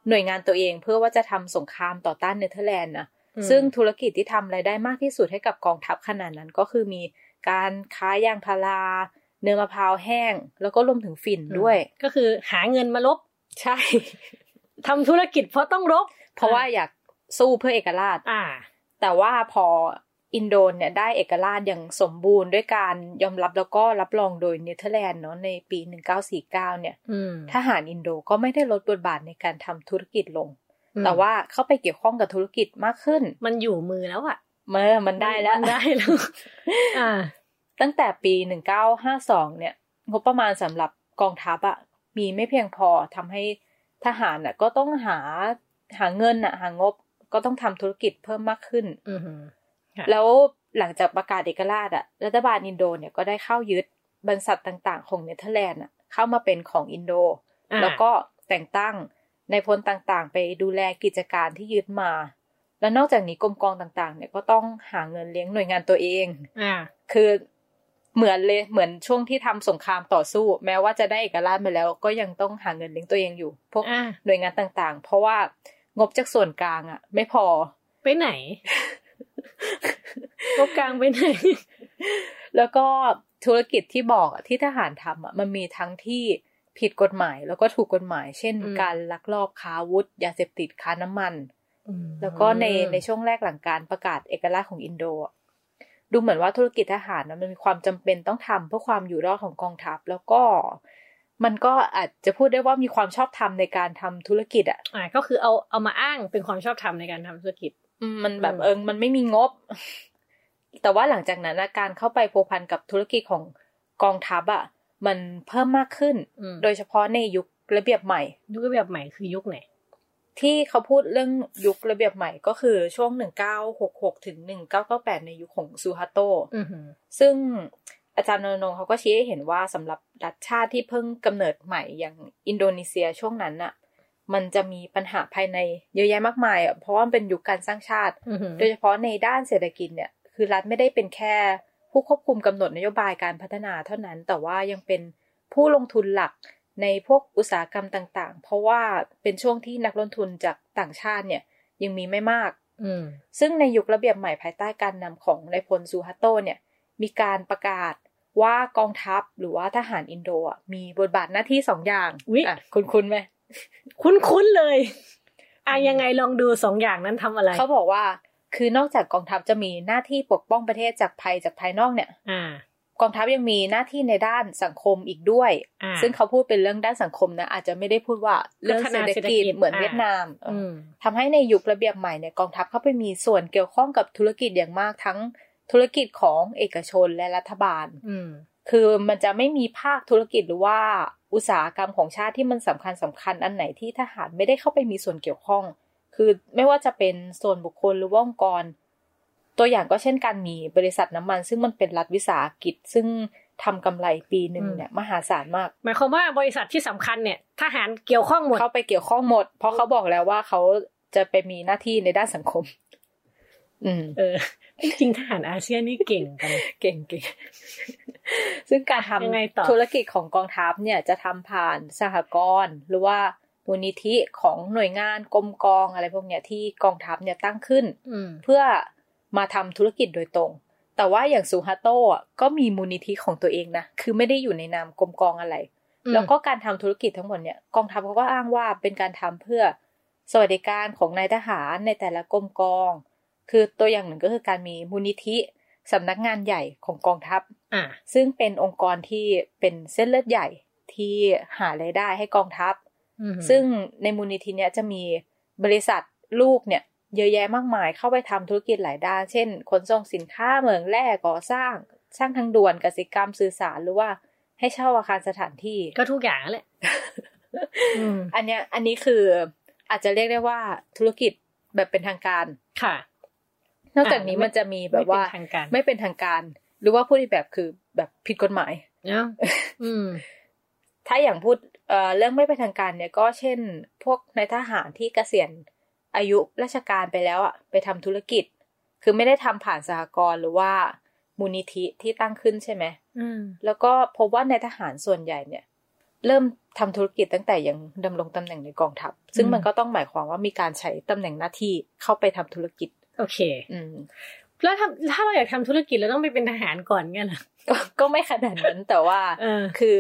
หน่วยงานตัวเองเพื่อว่าจะทำสงครามต่อต้านเนเธอร์แลนด์นะอืม ซึ่งธุรกิจที่ทำรายได้มากที่สุดให้กับกองทัพขนาดนั้นก็คือมีการค้ายางพาราเนื้อมะพร้าวแห้ง แล้วก็รวมถึงฝิ่นด้วย ก็คือหาเงินมาลบ ใช่ ทำธุรกิจเพราะต้องรบเพราะว่าอยากสู้เพื่อเอกราชอ่า แต่ว่าพออินโดนเนี่ยได้เอกราชอย่างสมบูรณ์ด้วยการยอมรับแล้วก็รับรองโดยเนเธอร์แลนด์เนาะในปี 1949 เนี่ยอืมทหารอินโดก็ไม่ได้ลดบทบาทในการทำธุรกิจลงอืม แต่ว่าเข้าไปเกี่ยวข้องกับธุรกิจมากขึ้น มันอยู่มือแล้วอะเมื่อมันได้แล้วมันได้แล้วอ่าตั้งแต่ปี 1952 เนี่ย งบประมาณสำหรับกองทัพอะมีไม่เพียงพอทำให้ทหารอะก็ต้องหาหาเงินอะหางบก็ต้องทำธุรกิจเพิ่มมากขึ้นอือหือค่ะแล้วหลังจากประกาศเอกราชอะรัฐบาลอินโดเนี่ยก็ได้เข้ายึดบริษัทต่างๆ ของเนเธอร์แลนด์อะเข้ามาเป็นของอินโดอ่าแล้วก็แต่งตั้ง นายพลต่างๆ ไปดูแลกิจการที่ยึดมา แล้วนอกจากนี้กรมกองต่างๆ เนี่ยก็ต้องหาเงินเลี้ยงหน่วยงานตัวเองอ่าคือเหมือนเลยเหมือนช่วงที่ทำสงครามต่อสู้ แม้ว่าจะได้เอกราชมาแล้ว ก็ยังต้องหาเงินเลี้ยงตัวเองอยู่ พวกอ่าหน่วยงานต่างๆ เพราะว่างบจากส่วนกลางอะไม่พอไปไหนงบกลางไปไหน แล้วก็ธุรกิจที่บอกอะที่ทหารทำอะมันมีทั้งที่ ผิดกฎหมายแล้วก็ถูกกฎหมาย เช่นอืมการลักลอบค้าอาวุธยาเสพติดค้าน้ำมัน แล้วก็ในในช่วงแรกหลังการประกาศเอกราชของอินโดอะดูเหมือนว่าธุรกิจทหารนะมันมีความจำเป็นต้องทำเพื่อความอยู่รอดของกองทัพ แล้วก็มันก็อาจจะพูดได้ว่ามีความชอบธรรมในการทำธุรกิจอะอ่าก็คือเอาเอามาอ้างเป็นความชอบธรรมในการทำธุรกิจอืมมันแบบอืมเออมันไม่มีงบ แต่ว่าหลังจากนั้นอะการเข้าไปพัวพันกับธุรกิจของกองทัพอะ มันเพิ่มมากขึ้นอืมโดยเฉพาะในยุคระเบียบใหม่ ยุคระเบียบใหม่คือยุคไหน ที่เขาพูดเรื่องยุคระเบียบใหม่ก็คือช่วง 1966 ถึง 1998 ในยุคของซูฮาโตอือหือซึ่งอาจารย์นนท์เขาก็ชี้ให้เห็นว่าสำหรับรัฐชาติที่เพิ่งกำเนิดใหม่อย่างอินโดนีเซียช่วงนั้นน่ะ มันจะมีปัญหาภายในเยอะแยะมากมายอะเพราะว่ามันเป็นยุคการสร้างชาติอือหือโดยเฉพาะในด้านเศรษฐกิจเนี่ย คือรัฐไม่ได้เป็นแค่ ผู้ควบคุมกำหนดนโยบายการพัฒนาเท่านั้น แต่ว่ายังเป็นผู้ลงทุนหลักในพวกอุตสาหกรรมต่าง ๆ เพราะว่าเป็นช่วงที่นักลงทุนจากต่างชาติเนี่ยยังมีไม่มากอืมซึ่งในยุคระเบียบใหม่ภายใต้การนำของนายพลซูฮัตโตเนี่ยมีการประกาศว่ากองทัพหรือว่าทหารอินโดอะมีบทบาทหน้าที่สองอย่างอุ๊ยอะคุณคุณไหมคุ้นๆเลยอะยังไงลองดูสองอย่างนั้นทำอะไร เขาบอกว่า คือนอกจากกองทัพจะมีหน้าที่ปกป้องประเทศจากภัยจากภายนอกเนี่ยอ่ากองทัพยังมีหน้าที่ในด้านสังคมอีกด้วยอ่าซึ่งเขาพูดเป็นเรื่องด้านสังคมนะ อาจจะไม่ได้พูดว่าเรื่องพัฒเศรนาษฐเศรษฐกิกิจจเหมือนอ่าเวียดนามเออออืมทำให้ในยุคระเบียบใหม่เนี่ยกองทัพเข้าไปมีส่วนเกี่ยวข้องกับธุรกิจอย่างมากทั้งธุรกิจของเอกชนและรัฐบาล อืมคือมันจะไม่มีภาคธุรกิจหรือว่าอุตสาหกรรมของชาติที่มันสำคัญสำคัญอันไหนที่ทหารไม่ได้เข้าไปมีส่วนเกี่ยวข้อง คือไม่ว่าจะเป็นส่วนบุคคลหรือว่าองค์กร ตัวอย่างก็เช่นการมีบริษัทน้ำมัน ซึ่งมันเป็นรัฐวิสาหกิจ ซึ่งทำกำไรปีหนึ่งเนี่ยมหาศาลมาก หมายความว่าบริษัทที่สำคัญเนี่ยทหารเกี่ยวข้องหมดเข้าไปเกี่ยวข้องหมด เพราะเขาบอกแล้วว่าเขาจะไปมีหน้าที่ในด้านสังคม อืม เออ จริงๆทหารอาเซียนนี่เก่งกันเก่งเก่งซึ่งการทยังไงต่อำธุรกิจของกองทัพเนี่ยจะทำผ่านสหกรณ์หรือว่า มูลนิธิของหน่วยงานกรมกองอะไรพวกเนี้ยที่กองทัพเนี่ยตั้งขึ้นอืมเพื่อมาทำธุรกิจโดยตรง แต่ว่าอย่างซูฮาโตะก็มีมูลนิธิของตัวเองนะ คือไม่ได้อยู่ในนามกรมกองอะไร แล้วก็การทำธุรกิจทั้งหมดเนี่ยกองทัพเขาก็อ้างว่าเป็นการทำเพื่อสวัสดิการของนายทหารในแต่ละกรมกอง คือตัวอย่างหนึ่งก็คือการมีมูลนิธิสำนักงานใหญ่ของกองทัพอ่าซึ่งเป็นองค์กรที่เป็นเส้นเลือดใหญ่ที่หารายได้ให้กองทัพอืม ซึ่งในมูลนิธิเนี้ยจะมีบริษัทลูกเนี่ย เยอะแยะมากมายเข้าไปทำธุรกิจหลายด้าน เช่นขนส่งสินค้าเหมืองแร่ก่อสร้างสร้างทางด่วนกสิกรรมสื่อสารหรือว่าให้เช่าอาคารสถานที่ก็ทุกอย่างนั่นแหละอืมอันเนี้ยอันนี้คืออาจจะเรียกได้ว่าธุรกิจแบบเป็นทางการค่ะ นอกจากนี้อ่าไม่มันจะมีแบบว่าไม่เป็นทางการไม่เป็นทางการ หรือว่าพูดอีกแบบคือแบบผิดกฎหมายเนาะอืมถ้าอย่างพูด เอ่อเรื่องไม่เป็นทางการเนี่ยก็เช่น พวกนายทหารที่เกษียณอายุราชการไปแล้วอะไปทำธุรกิจ คือไม่ได้ทำผ่านสหกรณ์หรือว่ามูลนิธิที่ตั้งขึ้นใช่ไหมอืมแล้วก็พบว่านายทหารส่วนใหญ่เนี่ย เริ่มทำธุรกิจตั้งแต่ยังดำรงตำแหน่งในกองทัพ ซึ่งมันก็ต้องหมายความว่ามีการใช้ตำแหน่งหน้าที่เข้าไปทำธุรกิจ โอเค อืมแล้วถ้าถ้าเราอยากทำธุรกิจเราต้องไปเป็นทหารก่อนเงี้ยเหรอก็ก็ไม่ขนาดนั้นแต่ว่าเออคือ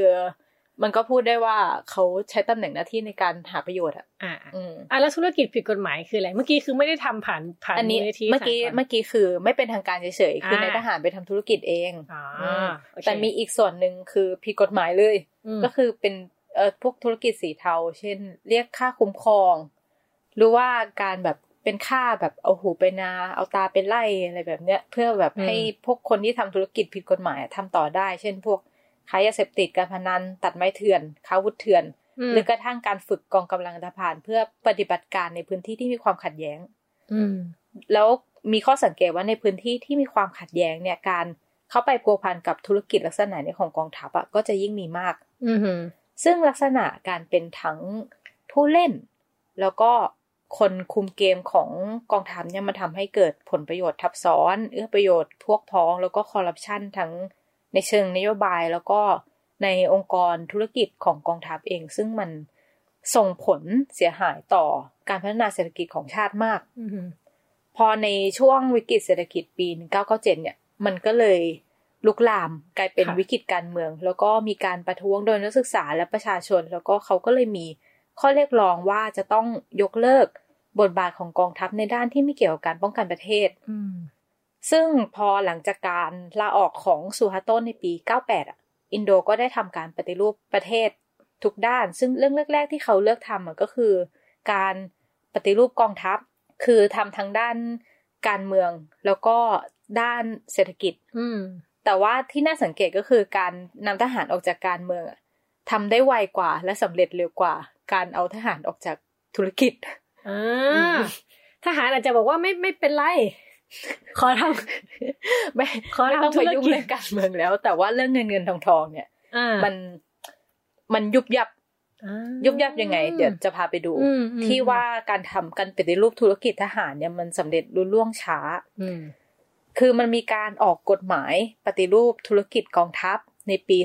มันก็พูดได้ว่าเขาใช้ตำแหน่งหน้าที่ในการหาประโยชน์อะ อ่าอืมอะแล้วธุรกิจผิดกฎหมายคืออะไร เมื่อกี้คือไม่ได้ทำผ่านผ่านอันนี้มูลนิธิเมื่อกี้สากลเมื่อกี้คือไม่เป็นทางการเฉยๆ คือในอ่าทหารไปทำธุรกิจเองอ่าอืมโอเคแต่มีอีกส่วนหนึ่งคือผิดกฎหมายเลยอืมก็คือเป็นเอ่อพวกธุรกิจสีเทา เช่น เรียกค่าคุ้มครอง หรือว่าการแบบเป็นค่าแบบเอาหูไปนา เอาตาไปไล่อะไรแบบเนี้ย เพื่อแบบให้พวกคนที่ทำธุรกิจผิดกฎหมายทำต่อได้ เช่นพวก ขายยาเสพติดการพนัน ตัดไม้เถื่อนค้าวุธเถื่อน หรือกระทั่งการฝึกกองกำลังทหารเพื่อปฏิบัติการในพื้นที่ที่มีความขัดแย้ง อืมแล้วมีข้อสังเกตว่าในพื้นที่ที่มีความขัดแย้งเนี่ยการเข้าไปพัวพันกับธุรกิจลักษณะนี้ของกองทัพอะก็จะยิ่งมีมาก อืมซึ่งลักษณะการเป็นทั้งผู้เล่น แล้วก็คนคุมเกมของกองทัพเนี่ยมันทำให้เกิดผลประโยชน์ทับซ้อน เอื้อประโยชน์พวกพ้องแล้วก็คอร์รัปชันทั้ง ในเชิงนโยบายแล้วก็ในองค์กรธุรกิจของกองทัพเอง ซึ่งมันส่งผลเสียหายต่อการพัฒนาเศรษฐกิจของชาติมากอืมพอในช่วงวิกฤตเศรษฐกิจปี 1997 เนี่ย มันก็เลยลุกลามกลายเป็นค่ะวิกฤตการเมือง แล้วก็มีการประท้วงโดยนักศึกษาและประชาชน แล้วก็เขาก็เลยมีข้อเรียกร้องว่าจะต้องยกเลิกบทบาทของกองทัพในด้านที่ไม่เกี่ยวกับการป้องกันประเทศอืม ซึ่งพอหลังจากการลาออกของซูฮาโตะในปี 98 อะ อินโดก็ได้ทำการปฏิรูปประเทศทุกด้าน ซึ่งเรื่องแรก ๆ ที่เขาเลือกทำอะก็คือ การปฏิรูปกองทัพ คือทำทั้งด้านการเมืองแล้วก็ด้านเศรษฐกิจ อืมแต่ว่าที่น่าสังเกตก็คือการนำทหารออกจากการเมืองอะทำได้ไวกว่าและสำเร็จเร็วกว่า การเอาทหารออกจากธุรกิจอ่าทหารอาจจะบอกว่าไม่ไม่เป็นไร ขอทไม่ขอไม่ต้องทำธุไปรกิจยุ่งเรื่องการเมืองแล้ว แต่ว่าเรื่องเงินเงินทองทองเนี่ยำอ่ามันมันยุบยับอ่ายุบยับยังไง เดี๋ยวจะพาไปดูอืมอืมที่ว่าการทำการปฏิรูปธุรกิจทหารเนี่ยมันสำเร็จรุ่ล่วงช้าอืมคือมันมีการออกกฎหมายปฏิรูปธุรกิจกองทัพในปี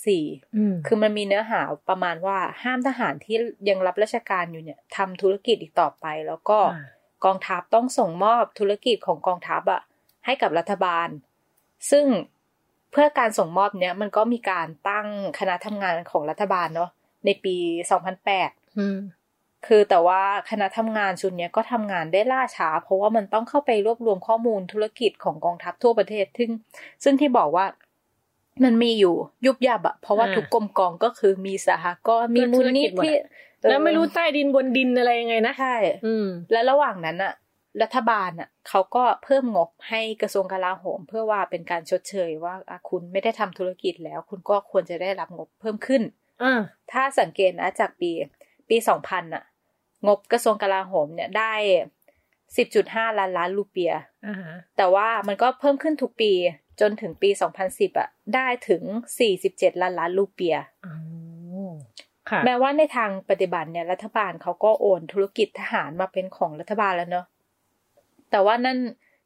2004อืมคือมันมีเนื้อหาประมาณว่าห้ามทหารที่ยังรับราชการอยู่เนี่ยทำธุรกิจอีกต่อไป แล้วก็อ่า กองทัพต้องส่งมอบธุรกิจของกองทัพอะให้กับรัฐบาล ซึ่งเพื่อการส่งมอบเนี้ยมันก็มีการตั้งคณะทำงานของรัฐบาลเนาะในปี 2008อืมคือแต่ว่าคณะทำงานชุดเนี้ยก็ทำงานได้ล่าช้า เพราะว่ามันต้องเข้าไปรวบรวมข้อมูลธุรกิจของกองทัพทั่วประเทศ ซึ่งซึ่งที่บอกว่ามันมีอยู่ยุบยับอะเพราะว่าอ่าทุกกรมกองก็คือมีสหกรณ์มีก็ธุมูลรนิกิจหมดธิอะ แล้วไม่รู้ใต้ดินบนดินอะไรยังไงนะใช่อืมและระหว่างนั้นอะรัฐบาลอะเขาก็เพิ่มงบให้กระทรวงกลาโหม เพื่อว่าเป็นการชดเชยว่าอะคุณไม่ได้ทำธุรกิจแล้ว คุณก็ควรจะได้รับงบเพิ่มขึ้นอ่าถ้าสังเกตนะจากปี ปีสองพันอะงบกระทรวงกลาโหมเนี่ยได้สิบจุดห้าล้านล้านรูเปียอ่าฮะแต่ว่ามันก็เพิ่มขึ้นทุกปีจนถึงปี2010อะได้ถึง47ล้านล้านรูเปียอ๋อค่ะ แม้ว่าในทางปฏิบัติเนี่ยรัฐบาลเขาก็โอนธุรกิจทหารมาเป็นของรัฐบาลแล้วเนาะแต่ว่านั่น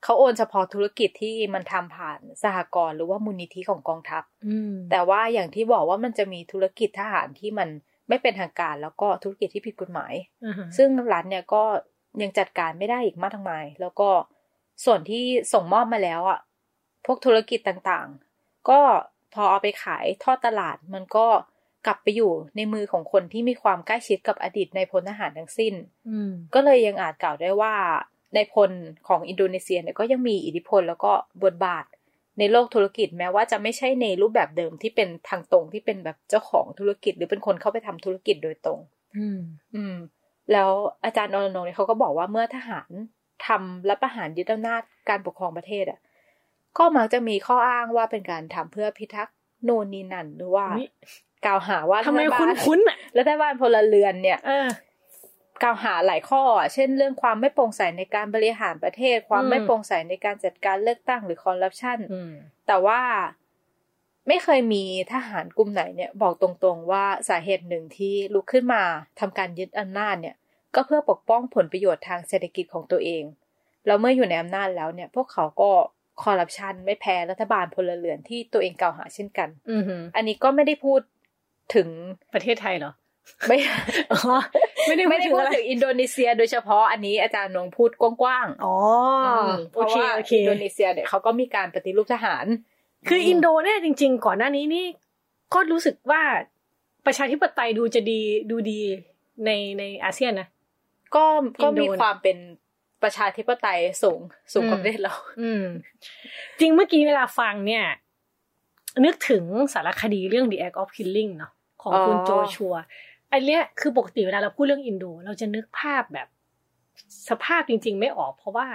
เขาโอนเฉพาะธุรกิจที่มันทำผ่านสหกรณ์หรือว่ามูลนิธิของกองทัพอืมแต่ว่าอย่างที่บอกว่ามันจะมีธุรกิจทหารที่มันไม่เป็นทางการ แล้วก็ธุรกิจที่ผิดกฎหมายอ่าฮะซึ่งรัฐเนี่ยก็ยังจัดการไม่ได้อีกมากมาย แล้วก็ส่วนที่ส่งมอบมาแล้วอะ พวกธุรกิจต่างๆ ก็พอเอาไปขายทอดตลาดมันก็ กลับไปอยู่ในมือของคนที่มีความใกล้ชิดกับอดีตในพลทหารทั้งสิ้นอืมก็เลยยังอาจกล่าวได้ว่าในพลของอินโดนีเซียเนี่ยก็ยังมีอิทธิพลแล้วก็บทบาทในโลกธุรกิจแม้ว่าจะไม่ใช่ในรูปแบบเดิมที่เป็นทางตรงที่เป็นแบบเจ้าของธุรกิจ หรือเป็นคนเข้าไปทำธุรกิจโดยตรง อืม อืม แล้วอาจารย์อรนงค์เนี่ยเขาก็บอกว่าเมื่อทหารทำรัฐประหารยึดอำนาจการปกครองประเทศอะ ก็มักจะมีข้ออ้างว่าเป็นการทำเพื่อพิทักษ์โน่นนี่นั่นหรือว่าอุ๊ย กล่าวหาว่าทำไมรัฐบาคุ้นลคุ้นๆอะรัฐบาลพลเรือนเนี่ยเออกล่าวหาหลายข้ออะเช่นเรื่องความไม่โปร่งใสในการบริหารประเทศ ความอืมไม่โปร่งใสในการจัดการเลือกตั้งหรือคอร์รัปชันอืมแต่ว่าไม่เคยมีทหารกลุ่มไหนเนี่ย บอกตรงๆว่าสาเหตุหนึ่งที่ลุกขึ้นมาทำการยึดอำนาจเนี่ย ก็เพื่อปกป้องผลประโยชน์ทางเศรษฐกิจของตัวเอง แล้วเมื่ออยู่ในอำนาจแล้วเนี่ย พวกเขาก็คอร์รัปชันไม่แพ้รัฐบาลพลเรือนที่ตัวเองกล่าวหาเช่นกันอืมฮึอันนี้ก็ไม่ได้พูด ถึงประเทศไทยเหรอไม่อ๋อไม่ได้พูไม่ดได้ถึงพูดอะไรถึงอินโดนีเซีย โดยเฉพาะอันนี้อาจารย์นงพูดกว้างๆอ๋อโอเคพราะว่าโอเคอินโดนีเซียเนี่ยเขาก็มีการปฏิรูปทหาร คืออินโดเนี่ยจริง ๆ ก่อนหน้านี้นี่ก็รู้สึกว่าประชาธิปไตยดูจะดีดูดีในในอาเซียนนะก็ก็อินโดมีความเป็นประชาธิปไตยสูงสูงกว่าอืมประเทศเรา อืม จริงเมื่อกี้เวลาฟังเนี่ย นึกถึงสารคดีเรื่อง The Act of Killing เนาะ ของคุณอ๋อโจชัว อันเนี้ยคือปกติเวลาเราพูดเรื่องอินโด เราจะนึกภาพแบบสภาพจริง ๆ ไม่ออกเพราะว่า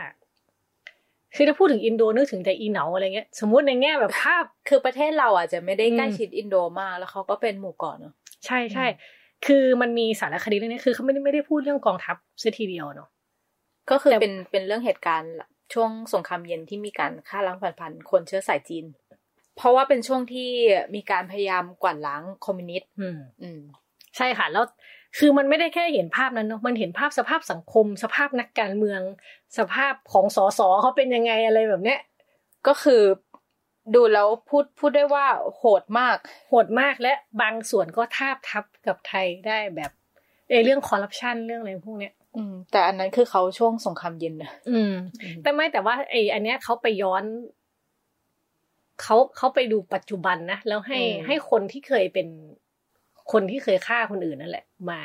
คือถ้าพูดถึงอินโดนึกถึงแต่อีเหนาอะไรเงี้ย สมมติในแง่แบบภาพ คือประเทศเราอาจจะไม่ได้ใกล้อืมชิดอินโดมากแล้วเขาก็เป็นหมู่เกาะเนาะใช่ใช่คือมันมีสารคดีเรื่องนี้คือเขาไม่ได้ไม่ได้พูดเรื่องกองทัพเสียทีเดียวเนาะก็คือแต่เป็นเป็นเรื่องเหตุการณ์ช่วงสงครามเย็นที่มีการฆ่าล้างผ่านพันคนเชื้อสายจีน เพราะว่าเป็นช่วงที่มีการพยายามกวาดล้างคอมมิวนิสต์อืมอืมใช่ค่ะแล้วคือมันไม่ได้แค่เห็นภาพนั้นเนาะมันเห็นภาพสภาพสังคม สภาพนักการเมือง สภาพของสสเขาเป็นยังไงอะไรแบบเนี้ยก็คือดูแล้วพูดพูดได้ว่าโหดมาก โหดมากและบางส่วนก็ทาบทับกับไทยได้แบบเออเรื่องคอร์รัปชันเรื่องอะไรพวกเนี้ยอืมแต่อันนั้นคือเขาช่วงสงครามเย็นนะอืม แต่ไม่แต่ว่าไออันเนี้ยเขาไปย้อน เขาเขาไปดูปัจจุบันนะแล้วให้อืมให้คนที่เคยเป็นคนที่เคยฆ่าคนอื่นนั่นแหละ มา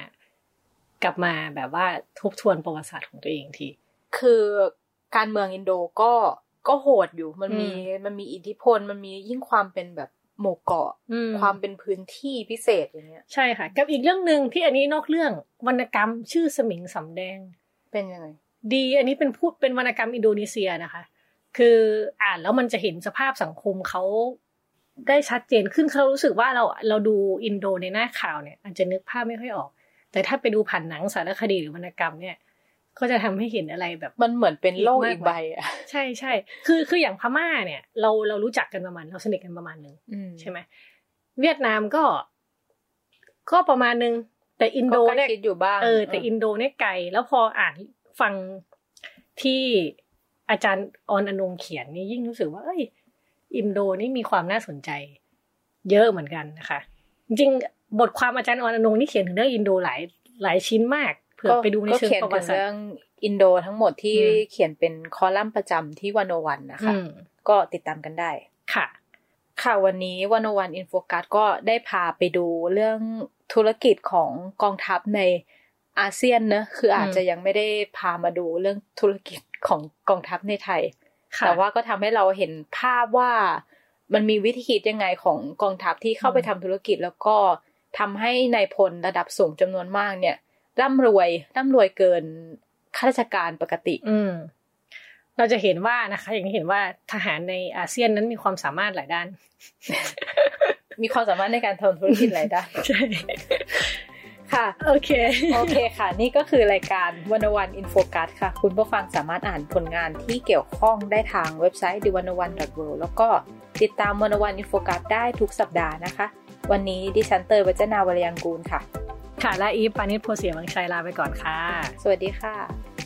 กลับมาแบบว่าทบทวนประวัติศาสตร์ของตัวเองที คือการเมืองอินโดก็ก็โหดอยู่มันมีอืมมันมีอิทธิพลมันมียิ่งความเป็นแบบหมู่เกาะอืมความเป็นพื้นที่พิเศษอย่างเงี้ย ใช่ค่ะ กับอีกเรื่องหนึ่งที่อันนี้นอกเรื่องวรรณกรรมชื่อสมิงสำแดง เป็นยังไง ดีอันนี้เป็นพูดเป็นวรรณกรรมอินโดนีเซียนะคะ คืออ่านแล้วมันจะเห็นสภาพสังคมเขาได้ชัดเจนขึ้นเขารู้สึกว่าเราเราดูอินโดในหน้าข่าวเนี่ย อาจจะนึกภาพไม่ค่อยออก แต่ถ้าไปดูผ่านหนังสารคดีหรือวรรณกรรมเนี่ย ก็จะทำให้เห็นอะไรแบบมันเหมือนเป็นโลกอีอีกกมากใบอะใช่ใช่คือคืออย่างพม่าเนี่ย เราเรารู้จักกันประมาณเราสนิทกันประมาณหนึ่งอืมใช่ไหมเวียดนามก็ ก็ประมาณหนึ่งแต่อินโดก็ใกล้เนี่ยชิดอยู่บ้างเออแต่อินโดเนี่ยไกลแล้วพออ่านฟังที่ อาจารย์ออนอนงเขียนนี่ยิ่งรู้สึกว่า เอ้ย อินโดนี่มีความน่าสนใจ เยอะเหมือนกันนะคะ จริงบทความอาจารย์ออนอนงนี่เขียนถึงเรื่องอินโดหลายหลายชิ้นมากเผื่อไปดูในเชิงประวัติศาสตร์เรื่องอินโดทั้งหมดที่เขียนเป็นคอลัมน์ประจำที่วันโอวันนะคะ ก็ติดตามกันได้ค่ะ ค่ะวันนี้วันโอวัน In Focus ก็ได้พาไปดูเรื่องธุรกิจของกองทัพในอาเซียนเนอะคืออาจจะยังไม่ได้พามาดูเรื่องธุรกิจ ของกองทัพในไทยค่ะแต่ว่าก็ทำให้เราเห็นภาพว่ามันมีวิธีคิดยังไงของกองทัพที่เข้าไปอืมทำธุรกิจแล้วก็ทำให้นายพลระดับสูงจำนวนมากเนี่ย ร่ำรวยร่ำรวยเกินข้าราชการปกติ อืมเราจะเห็นว่านะคะ อย่างที่เห็นว่าทหารในอาเซียนนั้นมีความสามารถหลายด้าน มีความสามารถในการทำธุรกิจหลายด้านใช่ ค่ะ โอเค โอเคค่ะ นี่ก็คือรายการวันโอวัน In Focus ค่ะ คุณผู้ฟังสามารถอ่านผลงานที่เกี่ยวข้องได้ทางเว็บไซต์ the101.world แล้วก็ติดตามวันโอวัน In Focus ได้ทุกสัปดาห์นะคะ วันนี้ดิฉันเตยวัจนาวรยังกูลค่ะ ค่ะและอีฟปานิชโพเสียวังชัยลาไปก่อนค่ะ สวัสดีค่ะ